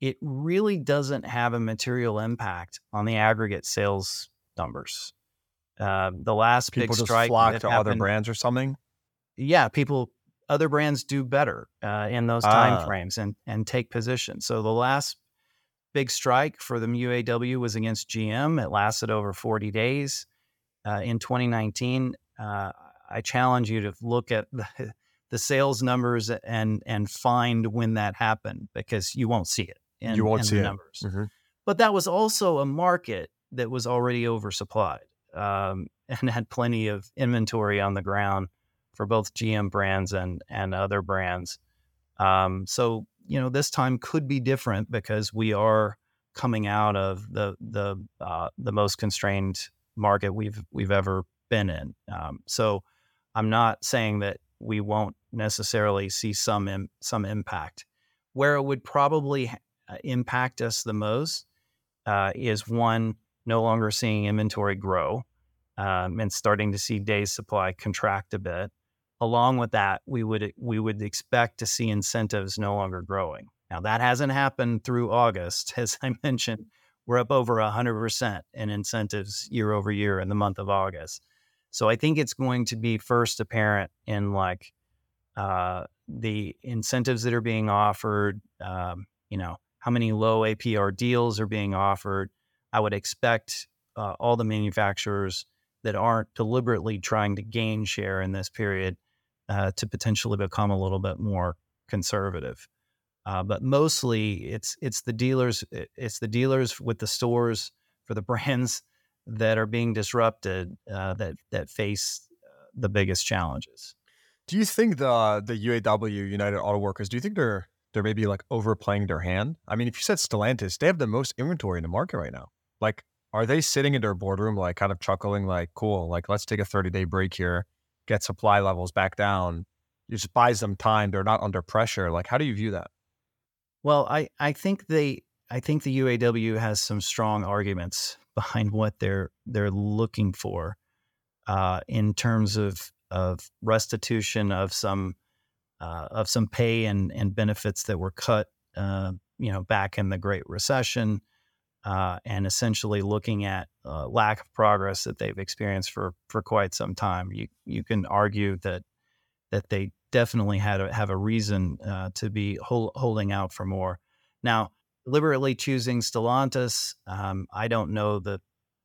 it really doesn't have a material impact on the aggregate sales numbers. Uh, the last people big just strike flock to other brands or something. yeah, people, other brands do better uh, in those time Ah. frames and and take position. So the last big strike for the UAW was against GM. It lasted over 40 days. Uh, in 2019, uh, I challenge you to look at the, the sales numbers and and find when that happened because you won't see it. In, You won't see the it. numbers. Mhm. But that was also a market that was already oversupplied um, and had plenty of inventory on the ground for both GM brands and and other brands. Um, so you know this time could be different because we are coming out of the the uh, the most constrained market we've we've ever been in. Um, so I'm not saying that we won't necessarily see some Im- some impact. Where it would probably uh, impact us the most uh, is one no longer seeing inventory grow um, and starting to see days supply contract a bit. Along with that, we would we would expect to see incentives no longer growing. Now that hasn't happened through August, as I mentioned. We're up over hundred percent in incentives year over year in the month of August. So I think it's going to be first apparent in like uh, the incentives that are being offered. Um, you know, how many low APR deals are being offered. I would expect uh, all the manufacturers that aren't deliberately trying to gain share in this period uh, to potentially become a little bit more conservative. Uh, but mostly, it's it's the dealers. It's the dealers with the stores for the brands that are being disrupted uh, that that face uh, the biggest challenges. Do you think the the UAW United Auto Workers? Do you think they're they're maybe like overplaying their hand? I mean, if you said Stellantis, they have the most inventory in the market right now. Like, are they sitting in their boardroom like kind of chuckling, like, "Cool, like let's take a thirty day break here, get supply levels back down." It just buys them time. They're not under pressure. Like, how do you view that? Well, I, I think they I think the UAW has some strong arguments behind what they're they're looking for uh, in terms of of restitution of some uh, of some pay and and benefits that were cut uh, you know back in the Great Recession uh, and essentially looking at uh, lack of progress that they've experienced for for quite some time. You you can argue that that they definitely had a, have a reason uh, to be hol- holding out for more. Now, deliberately choosing Stellantis, um, I don't know the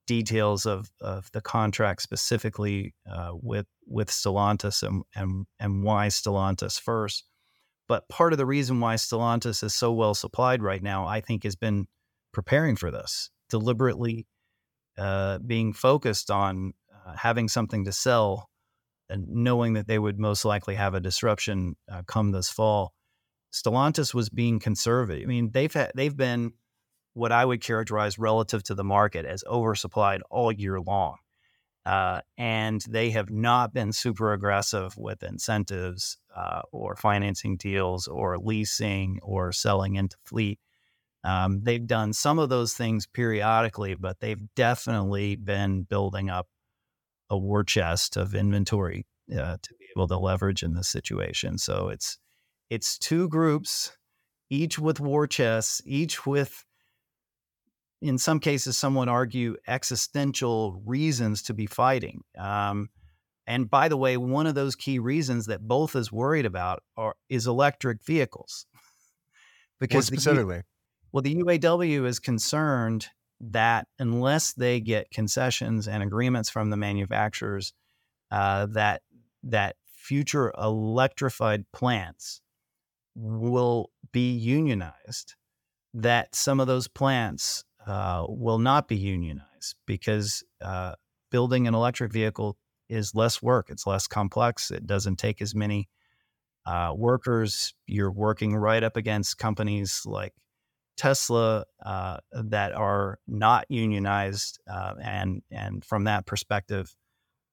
details of, of the contract specifically uh, with with Stellantis and, and and why Stellantis first. But part of the reason why Stellantis is so well supplied right now, I think, has been preparing for this, deliberately uh, being focused on uh, having something to sell and knowing that they would most likely have a disruption uh, come this fall. Stellantis was being conservative. I mean, they've had, they've been what I would characterize relative to the market as oversupplied all year long. Uh, and they have not been super aggressive with incentives uh, or financing deals or leasing or selling into fleet. Um, they've done some of those things periodically, but they've definitely been building up a war chest of inventory uh, to be able to leverage in this situation. So it's it's two groups, each with war chests, each with in some cases, some would argue existential reasons to be fighting. Um, and by the way, one of those key reasons that both is worried about are is electric vehicles. because specifically, the, well, the UAW is concerned that unless they get concessions and agreements from the manufacturers, uh, that that future electrified plants will be unionized. That some of those plants uh, will not be unionized because uh, building an electric vehicle is less work. It's less complex. It doesn't take as many uh, workers. You're working right up against companies like Tesla uh, that are not unionized, uh, and and from that perspective,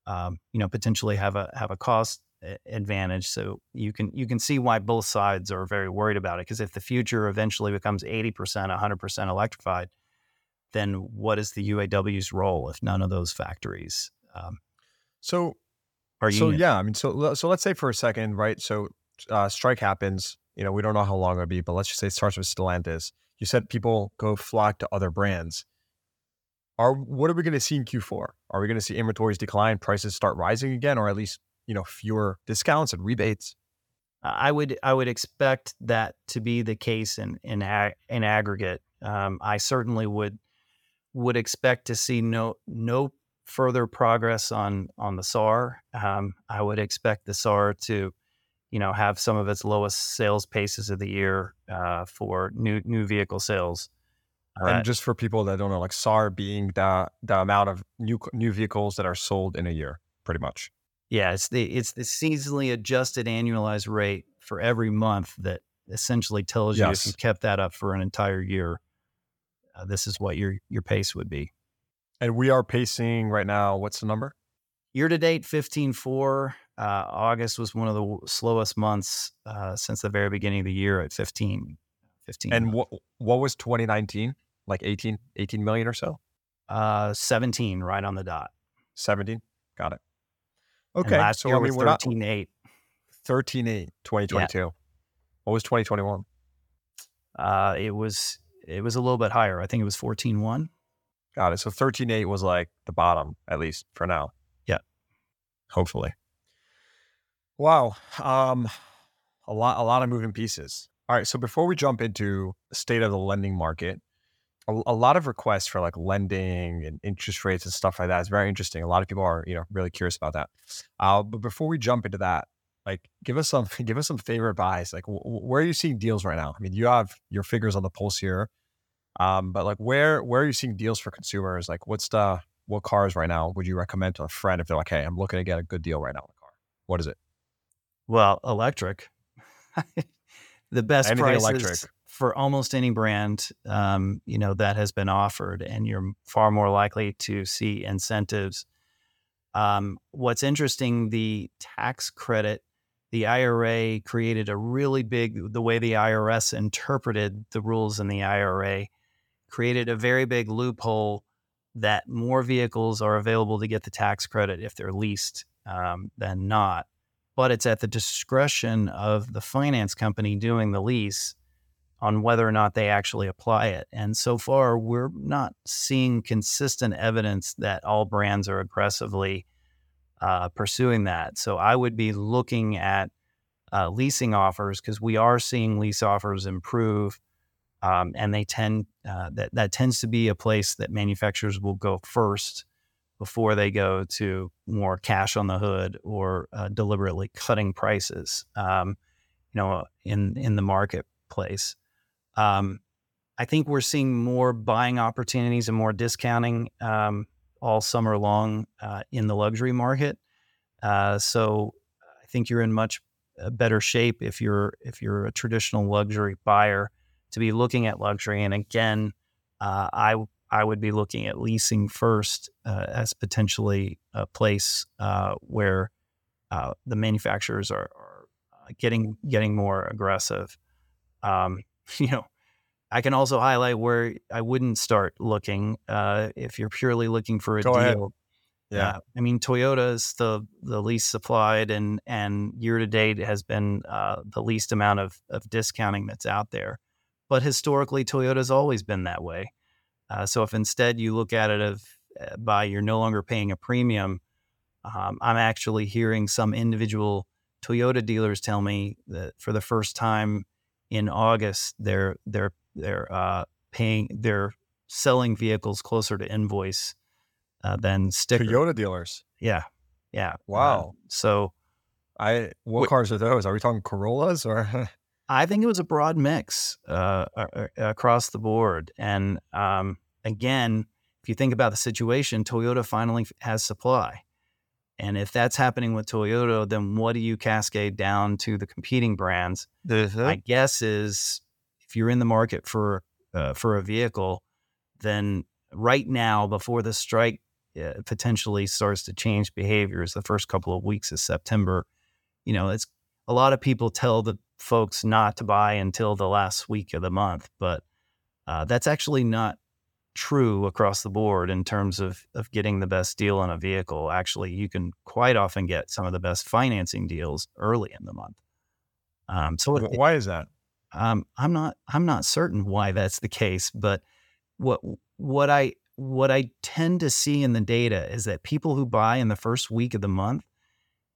um, you know, potentially have a have a cost advantage. So you can you can see why both sides are very worried about it. Because if the future eventually becomes eighty percent, hundred percent electrified, then what is the UAW's role if none of those factories um, so are you so yeah I mean so so let's say for a second right so uh, strike happens you know we don't know how long it'll be but let's just say it starts with Stellantis you said people go flock to other brands are what are we going to see in Q4 are we going to see inventories decline prices start rising again or at least you know fewer discounts and rebates I would I would expect that to be the case in in in aggregate. Um, I certainly would would expect to see no no further progress on on the SAAR. Um, I would expect the SAAR to, you know, have some of its lowest sales paces of the year uh, for new new vehicle sales. Uh, and just for people that don't know, like SAAR being the the amount of new new vehicles that are sold in a year, pretty much. Yeah, it's the it's the seasonally adjusted annualized rate for every month that essentially tells you yes. if you kept that up for an entire year, uh, this is what your your pace would be. And we are pacing right now. What's the number? Year to date, fifteen four. Uh, August was one of the slowest months uh, since the very beginning of the year at 15. 15 and what what was 2019? Like 18, 18 million or so? Uh, 17, right on the dot. 17? Got it. Okay. And last so, year I mean, was 13 8. 13 8, 2022. Yeah. What was 2021? Uh, it was it was a little bit higher. I think it was 14 1. Got it. So 13 8 was like the bottom, at least for now. Yeah. Hopefully. Wow. Um, a lot, a lot of moving pieces. All right. So before we jump into the state of the lending market, a, a, lot of requests for like lending and interest rates and stuff like that is very interesting. A lot of people are, you know, really curious about that. Uh, but before we jump into that, like give us some give us some favorite buys like where are you seeing deals right now i mean you have your figures on the pulse here um, but like where where are you seeing deals for consumers like what's the what cars right now would you recommend to a friend if they're like hey i'm looking to get a good deal right now on a car what is it well electric the best Anything prices electric. for almost any brand um, you know that has been offered and you're far more likely to see incentives um, what's interesting the tax credit the IRA created a really big, the way the IRS interpreted the rules in the IRA created a very big loophole that more vehicles are available to get the tax credit if they're leased um, than not. But it's at the discretion of the finance company doing the lease on whether or not they actually apply it. And so far, we're not seeing consistent evidence that all brands are aggressively uh, pursuing that. So I would be looking at uh, leasing offers because we are seeing lease offers improve, um, and they tend uh, that that tends to be a place that manufacturers will go first before they go to more cash on the hood or uh, deliberately cutting prices. Um, you know, in in the marketplace. Um, I think we're seeing more buying opportunities and more discounting um, all summer long uh, in the luxury market. Uh, so I think you're in much uh, better shape if you're if you're a traditional luxury buyer to be looking at luxury. And again, uh, I I would be looking at leasing first uh, as potentially a place uh, where uh, the manufacturers are, are, uh, getting getting more aggressive. Um, you know, I can also highlight where I wouldn't start looking uh, if you're purely looking for a Go deal. ahead. Yeah. Uh, I mean, Toyota is the the least supplied, and and year to date has been uh, the least amount of of discounting that's out there. But historically, Toyota's always been that way. Uh, so if instead you look at it of uh, by you're no longer paying a premium, um, I'm actually hearing some individual Toyota dealers tell me that for the first time in August, they're they're they're uh, paying they're selling vehicles closer to invoice uh, than sticker. Toyota dealers. Yeah, yeah. Uh, Wow. so I what Wait. cars are those? Are we talking Corollas or I think it was a broad mix uh, across the board. And um, again, if you think about the situation, Toyota finally has supply. And if that's happening with Toyota, then what do you cascade down to the competing brands? My guess is if you're in the market for uh, for a vehicle, then right now, before the strike uh, potentially starts to change behaviors, the first couple of weeks of September, you know, it's a lot of people tell the folks not to buy until the last week of the month, but uh, that's actually not true across the board in terms of of getting the best deal on a vehicle. Actually, you can quite often get some of the best financing deals early in the month. Um, so it, why is that? um, I'm not I'm not certain why that's the case, but what what I what I tend to see in the data is that people who buy in the first week of the month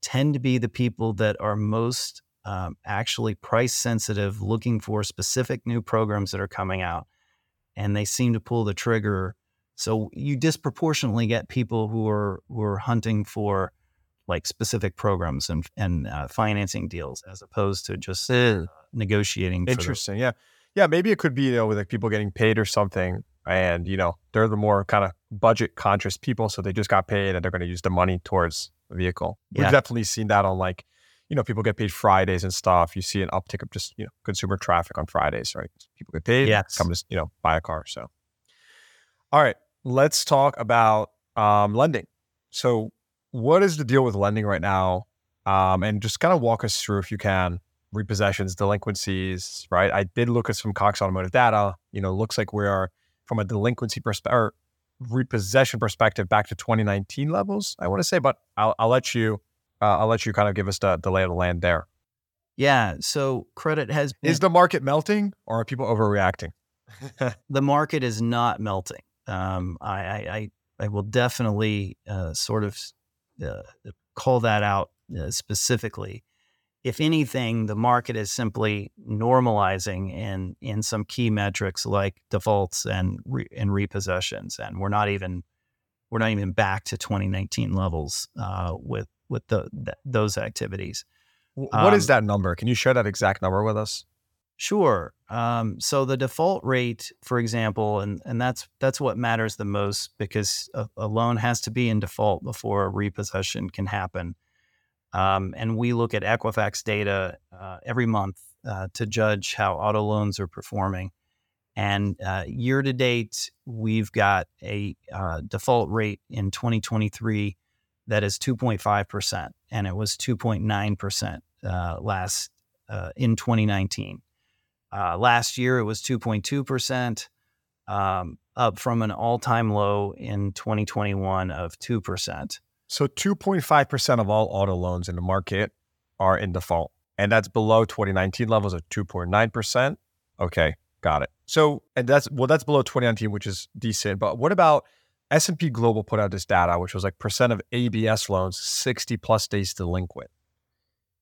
tend to be the people that are most um, actually price sensitive, looking for specific new programs that are coming out, and they seem to pull the trigger. So you disproportionately get people who are who are hunting for like specific programs and and uh, financing deals as opposed to just uh, negotiating. the- Interesting. Yeah. Yeah. Maybe it could be, you know, with like people getting paid or something. And, you know, they're the more kind of budget conscious people. So they just got paid and they're going to use the money towards the vehicle. We've definitely seen that on like, you know, people get paid Fridays and stuff. You see an uptick of just, you know, consumer traffic on Fridays, right? People get paid, Yes. come to, you know, buy a car. So, all right, let's talk about um, lending. So, what is the deal with lending right now? Um, and just kind of walk us through, if you can, repossessions, delinquencies, right? I did look at some Cox Automotive data. You know, looks like we are from a delinquency perspective or repossession perspective back to 2019 levels. I want to say, but I'll, I'll let you, uh, I'll let you kind of give us the, the lay of the land there. Yeah. So credit has been, Is the market melting or are people overreacting? the market is not melting. Um, I, I, I, I will definitely uh, sort of uh, call that out uh, specifically. If anything, the market is simply normalizing in in some key metrics like defaults and re, and repossessions, and we're not even we're not even back to 2019 levels uh, with with the, th- those activities. Wh- what is Um, that number? Can you share that exact number with us? Sure. Um, so the default rate, for example, and, and that's that's what matters the most because a, a loan has to be in default before a repossession can happen. Um, and we look at Equifax data uh, every month uh, to judge how auto loans are performing. And uh, year to date, we've got a uh, default rate in 2023 that is 2.5%, and it was 2.9% uh, last uh, in 2019. Uh, last year, it was 2.2%, um, up from an all time low in 2021 of 2%. So 2.5% of all auto loans in the market are in default. And that's below 2019 levels of 2.9%. Okay, got it. So, and that's, well, that's below 2019, which is decent. But what about S&P Global put out this data, which was like percent of ABS loans 60 plus days delinquent.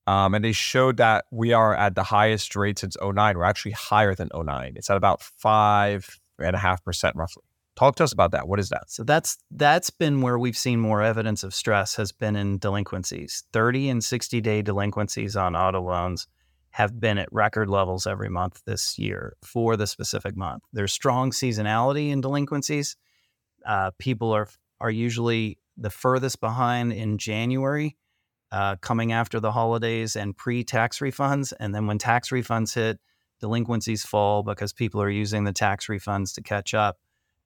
Um, and they showed that we are at the highest rate since 09. We're actually higher than 09. It's at about five and a half percent roughly. Talk to us about that. What is that? So that's that's been where we've seen more evidence of stress has been in delinquencies. 30 and 60 day delinquencies on auto loans have been at record levels every month this year for the specific month. There's strong seasonality in delinquencies. Uh, people are are usually the furthest behind in January, uh, coming after the holidays and pre-tax refunds, and then when tax refunds hit, delinquencies fall because people are using the tax refunds to catch up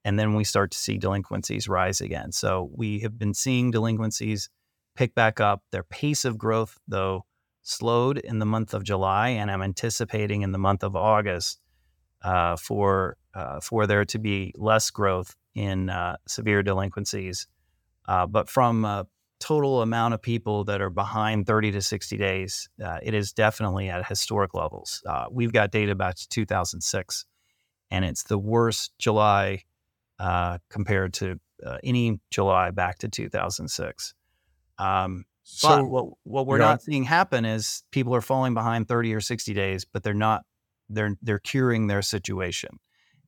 and then we start to see delinquencies rise again. So we have been seeing delinquencies pick back up. Their pace of growth, though, slowed in the month of July, and I'm anticipating in the month of August uh, for uh, for there to be less growth in uh, severe delinquencies. Uh, but from a total amount of people that are behind 30 to 60 days, uh, it is definitely at historic levels. Uh, we've got data back to 2006, and it's the worst July compared to any July back to 2006. Um, so but what, what we're not seeing happen is people are falling behind 30 or 60 days, but they're not they're they're curing their situation.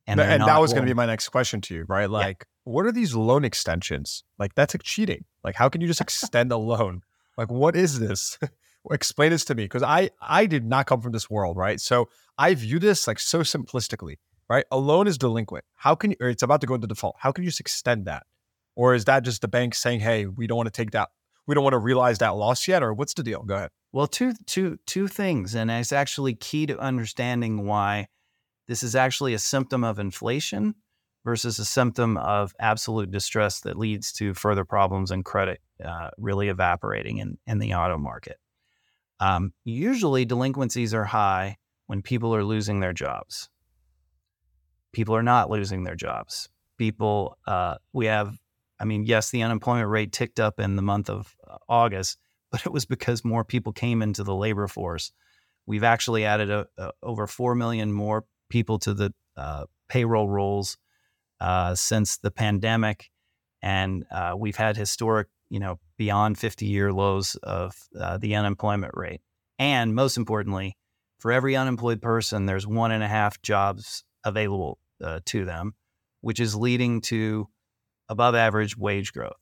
And, and that was going to be my next question to you, right? Like, yeah. what are these loan extensions? Like, that's like cheating. Like, how can you just extend a loan? Like, what is this? Explain this to me, because I I did not come from this world, right? So I view this like so simplistically, right? A loan is delinquent. How can you? Or it's about to go into default. How can you just extend that? Or is that just the bank saying, "Hey, we don't want to take that we don't want to realize that loss yet, or what's the deal? Go ahead. Well, two two two things, and it's actually key to understanding why this is actually a symptom of inflation versus a symptom of absolute distress that leads to further problems and credit uh, really evaporating in, in the auto market. Um, usually, delinquencies are high when people are losing their jobs. People are not losing their jobs. People, uh, we have I mean, yes, the unemployment rate ticked up in the month of uh, August, but it was because more people came into the labor force. We've actually added a, a, over 4 million more people to the uh, payroll rolls uh, since the pandemic. And uh, we've had historic, you know, beyond 50 year lows of uh, the unemployment rate. And most importantly, for every unemployed person, there's one and a half jobs available uh, to them, which is leading to above average wage growth.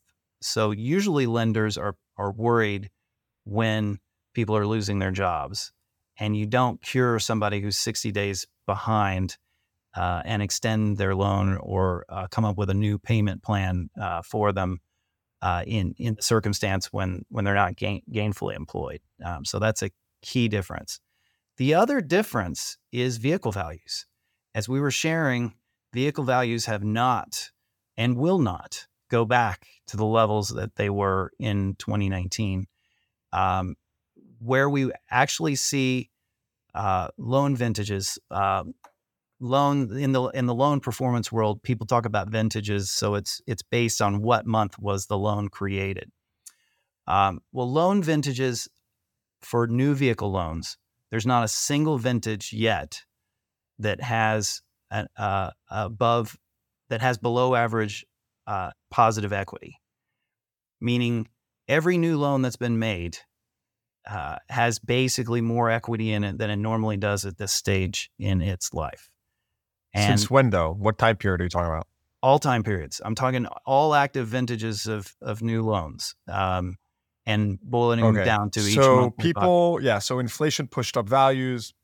So usually lenders are are worried when people are losing their jobs, and you don't cure somebody who's 60 days behind uh, and extend their loan or uh, come up with a new payment plan uh, for them uh, in in the circumstance when when they're not gain, gainfully employed. Um, so that's a key difference. The other difference is vehicle values. As we were sharing, vehicle values have not and will not go back to the levels that they were in 2019. Um, where we actually see uh, loan vintages, uh, loan in the in the loan performance world, people talk about vintages, so it's it's based on what month was the loan created. Um, well, loan vintages for new vehicle loans, there's not a single vintage yet that has an, uh, above that has below average uh, positive equity, meaning every new loan that's been made uh, has basically more equity in it than it normally does at this stage in its life. And Since when, though? What time period are you talking about? All time periods. I'm talking all active vintages of of new loans, um, and boiling okay. them down to each. So people, yeah. So inflation pushed up values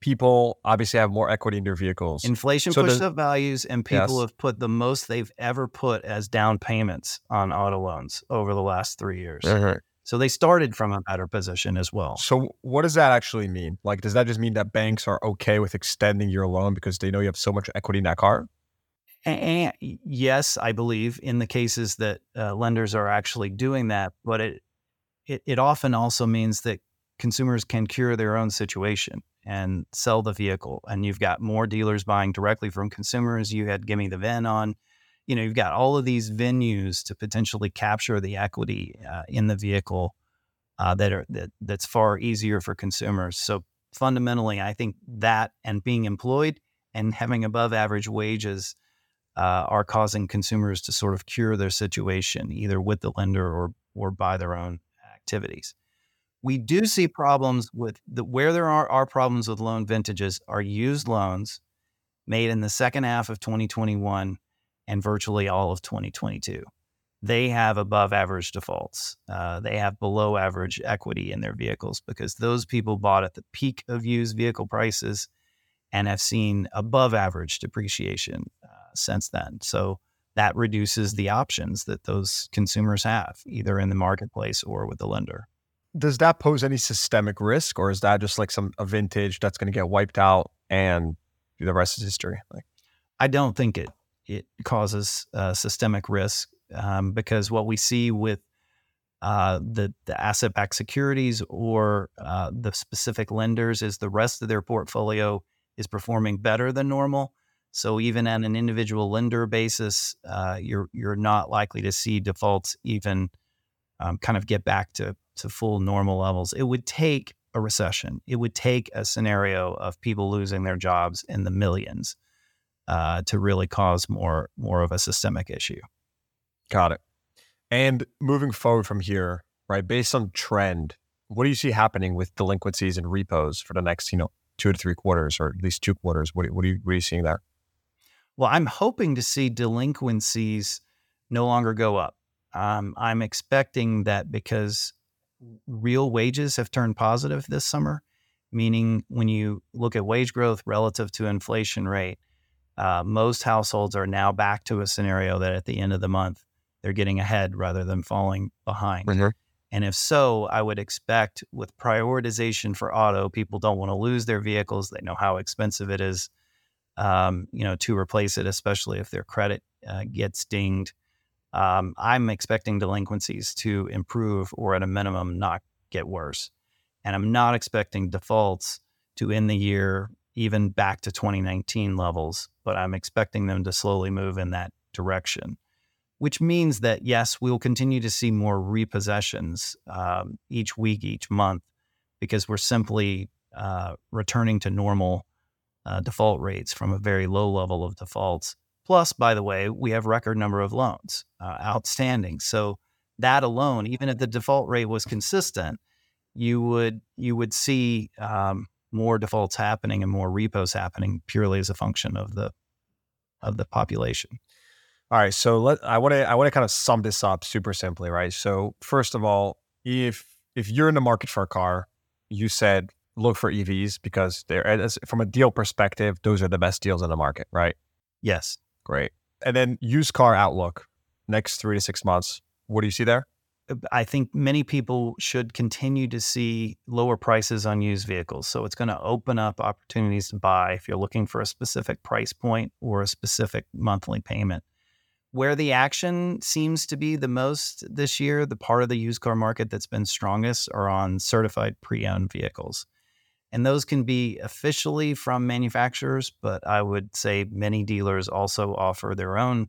people obviously have more equity in their vehicles. Inflation so pushed up values, and people yes. have put the most they've ever put as down payments on auto loans over the last three years. Mm-hmm. So they started from a better position as well. So what does that actually mean? Like, does that just mean that banks are okay with extending your loan because they know you have so much equity in that car? And, yes, I believe in the cases that uh, lenders are actually doing that, but it, it it often also means that consumers can cure their own situation and sell the vehicle. And you've got more dealers buying directly from consumers. You had Gimme the VIN on. You know, you've got all of these venues to potentially capture the equity uh, in the vehicle uh, that are that that's far easier for consumers. So fundamentally, I think that and being employed and having above average wages uh, are causing consumers to sort of cure their situation either with the lender or or by their own activities. We do see problems with the where there are, are problems with loan vintages are used loans made in the second half of 2021 and virtually all of 2022. They have above average defaults. Uh, they have below average equity in their vehicles because those people bought at the peak of used vehicle prices and have seen above average depreciation uh, since then. So that reduces the options that those consumers have, either in the marketplace or with the lender does that pose any systemic risk, or is that just like some a vintage that's going to get wiped out and the rest is history? Like, I don't think it it causes uh, systemic risk um, because what we see with uh, the the asset backed securities or uh, the specific lenders is the rest of their portfolio is performing better than normal. So even at an individual lender basis, uh, you're you're not likely to see defaults even um, kind of get back to to full normal levels. It would take a recession. It would take a scenario of people losing their jobs in the millions uh, to really cause more more of a systemic issue. Got it. And moving forward from here, right, based on trend, what do you see happening with delinquencies and repos for the next, you know, two to three quarters, or at least two quarters? What, what, are, you, what are you seeing there? Well, I'm hoping to see delinquencies no longer go up. Um, I'm expecting that because real wages have turned positive this summer, meaning when you look at wage growth relative to inflation rate, uh, most households are now back to a scenario that at the end of the month they're getting ahead rather than falling behind. Mm-hmm. And if so, I would expect with prioritization for auto, people don't want to lose their vehicles. They know how expensive it is, um, you know, to replace it, especially if their credit uh, gets dinged. Um, I'm expecting delinquencies to improve or at a minimum not get worse. And I'm not expecting defaults to end the year even back to 2019 levels, but I'm expecting them to slowly move in that direction which means that yes, we'll continue to see more repossessions um, each week, each month, because we're simply uh, returning to normal uh, default rates from a very low level of defaults. Plus, by the way, we have record number of loans uh, outstanding. So that alone, even if the default rate was consistent, you would you would see um, more defaults happening and more repos happening purely as a function of the of the population. All right, so let I want to I want to kind of sum this up super simply, right? So first of all, if if you're in the market for a car, you said look for EVs because they're as, from a deal perspective, those are the best deals in the market, right? Yes. Great. And then used car outlook next 3 to 6 months. What do you see there? Uh, I think many people should continue to see lower prices on used vehicles. So it's going to open up opportunities to buy if you're looking for a specific price point or a specific monthly payment where the action seems to be the most this year, the part of the used car market that's been strongest are on certified pre owned vehicles. And those can be officially from manufacturers, but I would say many dealers also offer their own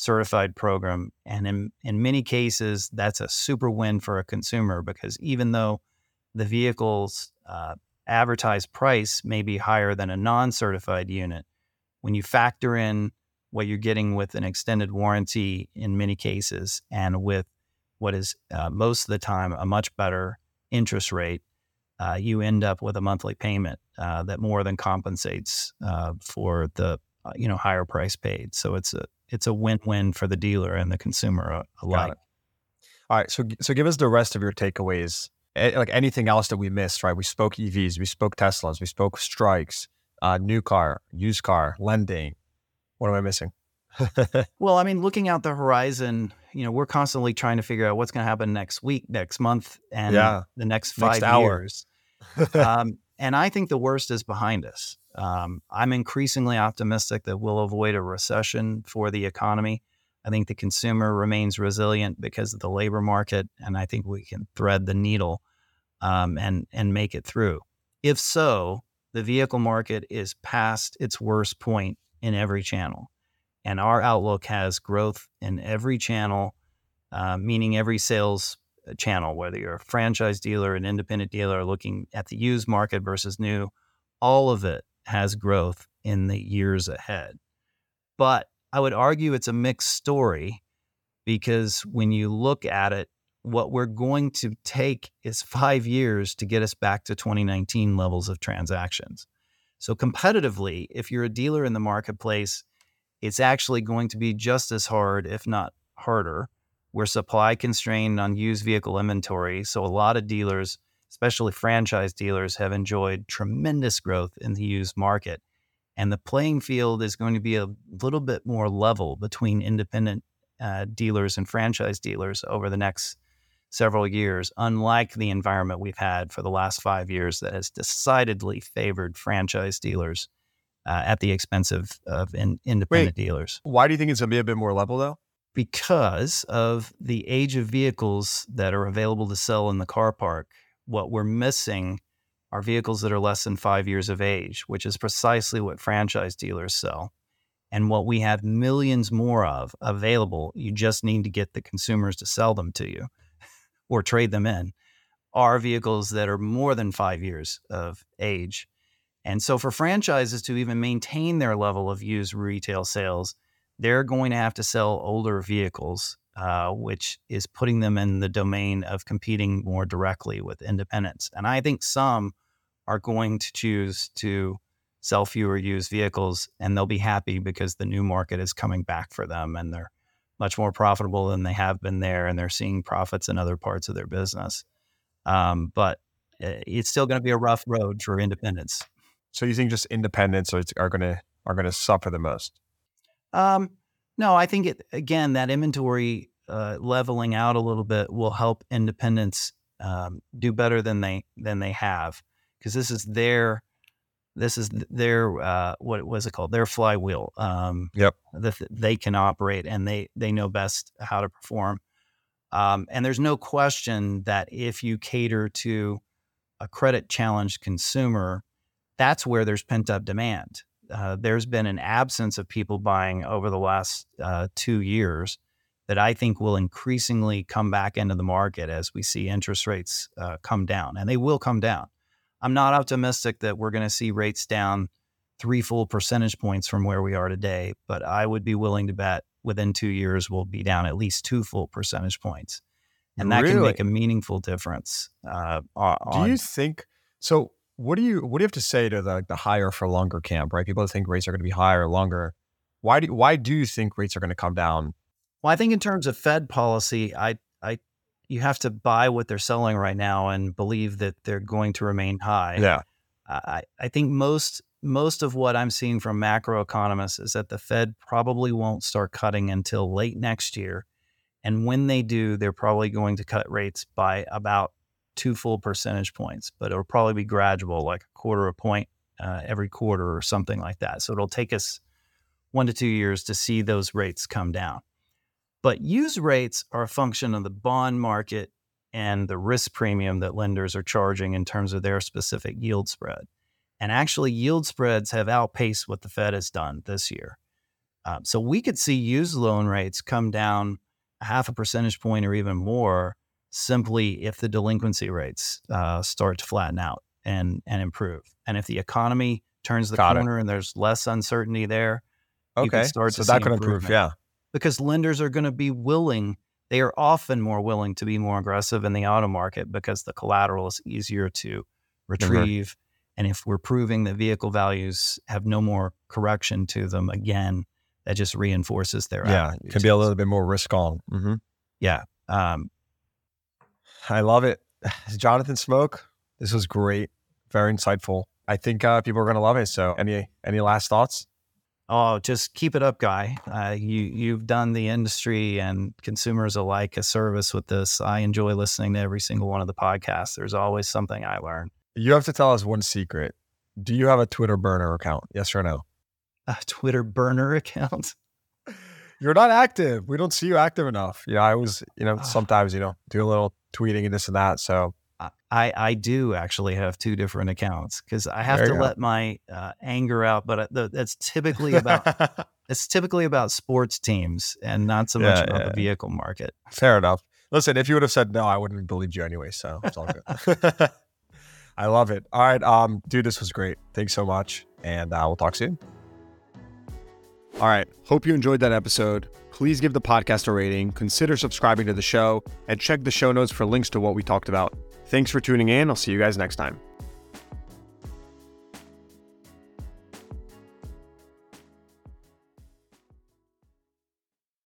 certified program. And in, in many cases, that's a super win for a consumer because even though the vehicle's uh, advertised price may be higher than a non certified unit, when you factor in what you're getting with an extended warranty in many cases and with what is uh, most of the time a much better interest rate, uh, you end up with a monthly payment uh, that more than compensates uh, for the uh, you know higher price paid. So it's a it's a win win for the dealer and the consumer uh, alike. All right, so so give us the rest of your takeaways. like anything else that we missed, right? We spoke EVs, we spoke Teslas, we spoke strikes, new car, used car, lending, what am I missing? well, I mean, looking out the horizon, you know, we're constantly trying to figure out what's going to happen next week, next month, and yeah. the next five next years. um, and I think the worst is behind us. Um, I'm increasingly optimistic that we'll avoid a recession for the economy. I think the consumer remains resilient because of the labor market, and I think we can thread the needle um, and and make it through. If so, the vehicle market is past its worst point in every channel. And our outlook has growth in every channel, uh, meaning every sales channel, whether you're a franchise dealer, an independent dealer looking at the used market versus new, all of it has growth in the years ahead. But I would argue it's a mixed story because when you look at it, what we're going to take is five years to get us back to 2019 levels of transactions. So, competitively, if you're a dealer in the marketplace, it's actually going to be just as hard, if not harder. We're supply constrained on used vehicle inventory. So, a lot of dealers, especially franchise dealers, have enjoyed tremendous growth in the used market. And the playing field is going to be a little bit more level between independent uh, dealers and franchise dealers over the next several years, unlike the environment we've had for the last five years that has decidedly favored franchise dealers uh, at the expense of, of in, independent Wait, dealers. Why do you think it's going to be a bit more level though? Because of the age of vehicles that are available to sell in the car park. What we're missing are vehicles that are less than five years of age, which is precisely what franchise dealers sell. And what we have millions more of available, you just need to get the consumers to sell them to you or trade them in, are vehicles that are more than five years of age. And so, for franchises to even maintain their level of used retail sales, they're going to have to sell older vehicles, uh, which is putting them in the domain of competing more directly with independents. And I think some are going to choose to sell fewer used vehicles and they'll be happy because the new market is coming back for them and they're much more profitable than they have been there and they're seeing profits in other parts of their business. Um, but eh, it's still going to be a rough road for independents. So you think just independents are, are going to are going to suffer the most? Um, no, I think it again that inventory uh, leveling out a little bit will help independents um, do better than they than they have because this is their this is their uh, what was it called their flywheel. Um, yep, that they can operate and they they know best how to perform. Um, and there's no question that if you cater to a credit challenged consumer, that's where there's pent up demand. Uh, there's been an absence of people buying over the last uh, two years that I think will increasingly come back into the market as we see interest rates uh, come down, and they will come down. I'm not optimistic that we're going to see rates down three full percentage points from where we are today, but I would be willing to bet within two years we'll be down at least two full percentage points. And that really? can make a meaningful difference. Uh, on, do you think so? What do you what do you have to say to the the higher for longer camp? Right, people think rates are going to be higher longer. Why do why do you think rates are going to come down? Well, I think in terms of Fed policy, I I you have to buy what they're selling right now and believe that they're going to remain high. Yeah. I, I think most most of what I'm seeing from macro economists is that the Fed probably won't start cutting until late next year. And when they do, they're probably going to cut rates by about two full percentage points, but it'll probably be gradual, like a quarter a point uh, every quarter or something like that. So it'll take us one to two years to see those rates come down. But use rates are a function of the bond market and the risk premium that lenders are charging in terms of their specific yield spread. And actually, yield spreads have outpaced what the Fed has done this year. Uh, so we could see used loan rates come down a half a percentage point or even more simply if the delinquency rates uh, start to flatten out and, and improve. And if the economy turns the Got corner it. and there's less uncertainty there, okay. start so that could improve. Yeah because lenders are going to be willing they are often more willing to be more aggressive in the auto market because the collateral is easier to retrieve mm-hmm. and if we're proving that vehicle values have no more correction to them again that just reinforces their yeah it can be a little bit more risk on mm-hmm. yeah um, i love it jonathan smoke this was great very insightful i think uh, people are going to love it so any any last thoughts oh, just keep it up, guy. Uh, you you've done the industry and consumers alike a service with this. I enjoy listening to every single one of the podcasts. There's always something I learn. You have to tell us one secret. Do you have a Twitter burner account? Yes or no? A Twitter burner account? You're not active. We don't see you active enough. Yeah, I was, you know, sometimes, you know, do a little tweeting and this and that. So I, I do actually have two different accounts because I have to let my uh, anger out, but uh, that's typically about it's typically about sports teams and not so much yeah, about yeah. the vehicle market. Fair enough. Listen, if you would have said no, I wouldn't have believed you anyway. So it's all good. I love it. All right, um, dude, this was great. Thanks so much, and uh, we'll talk soon. All right. Hope you enjoyed that episode. Please give the podcast a rating, consider subscribing to the show, and check the show notes for links to what we talked about. Thanks for tuning in. I'll see you guys next time.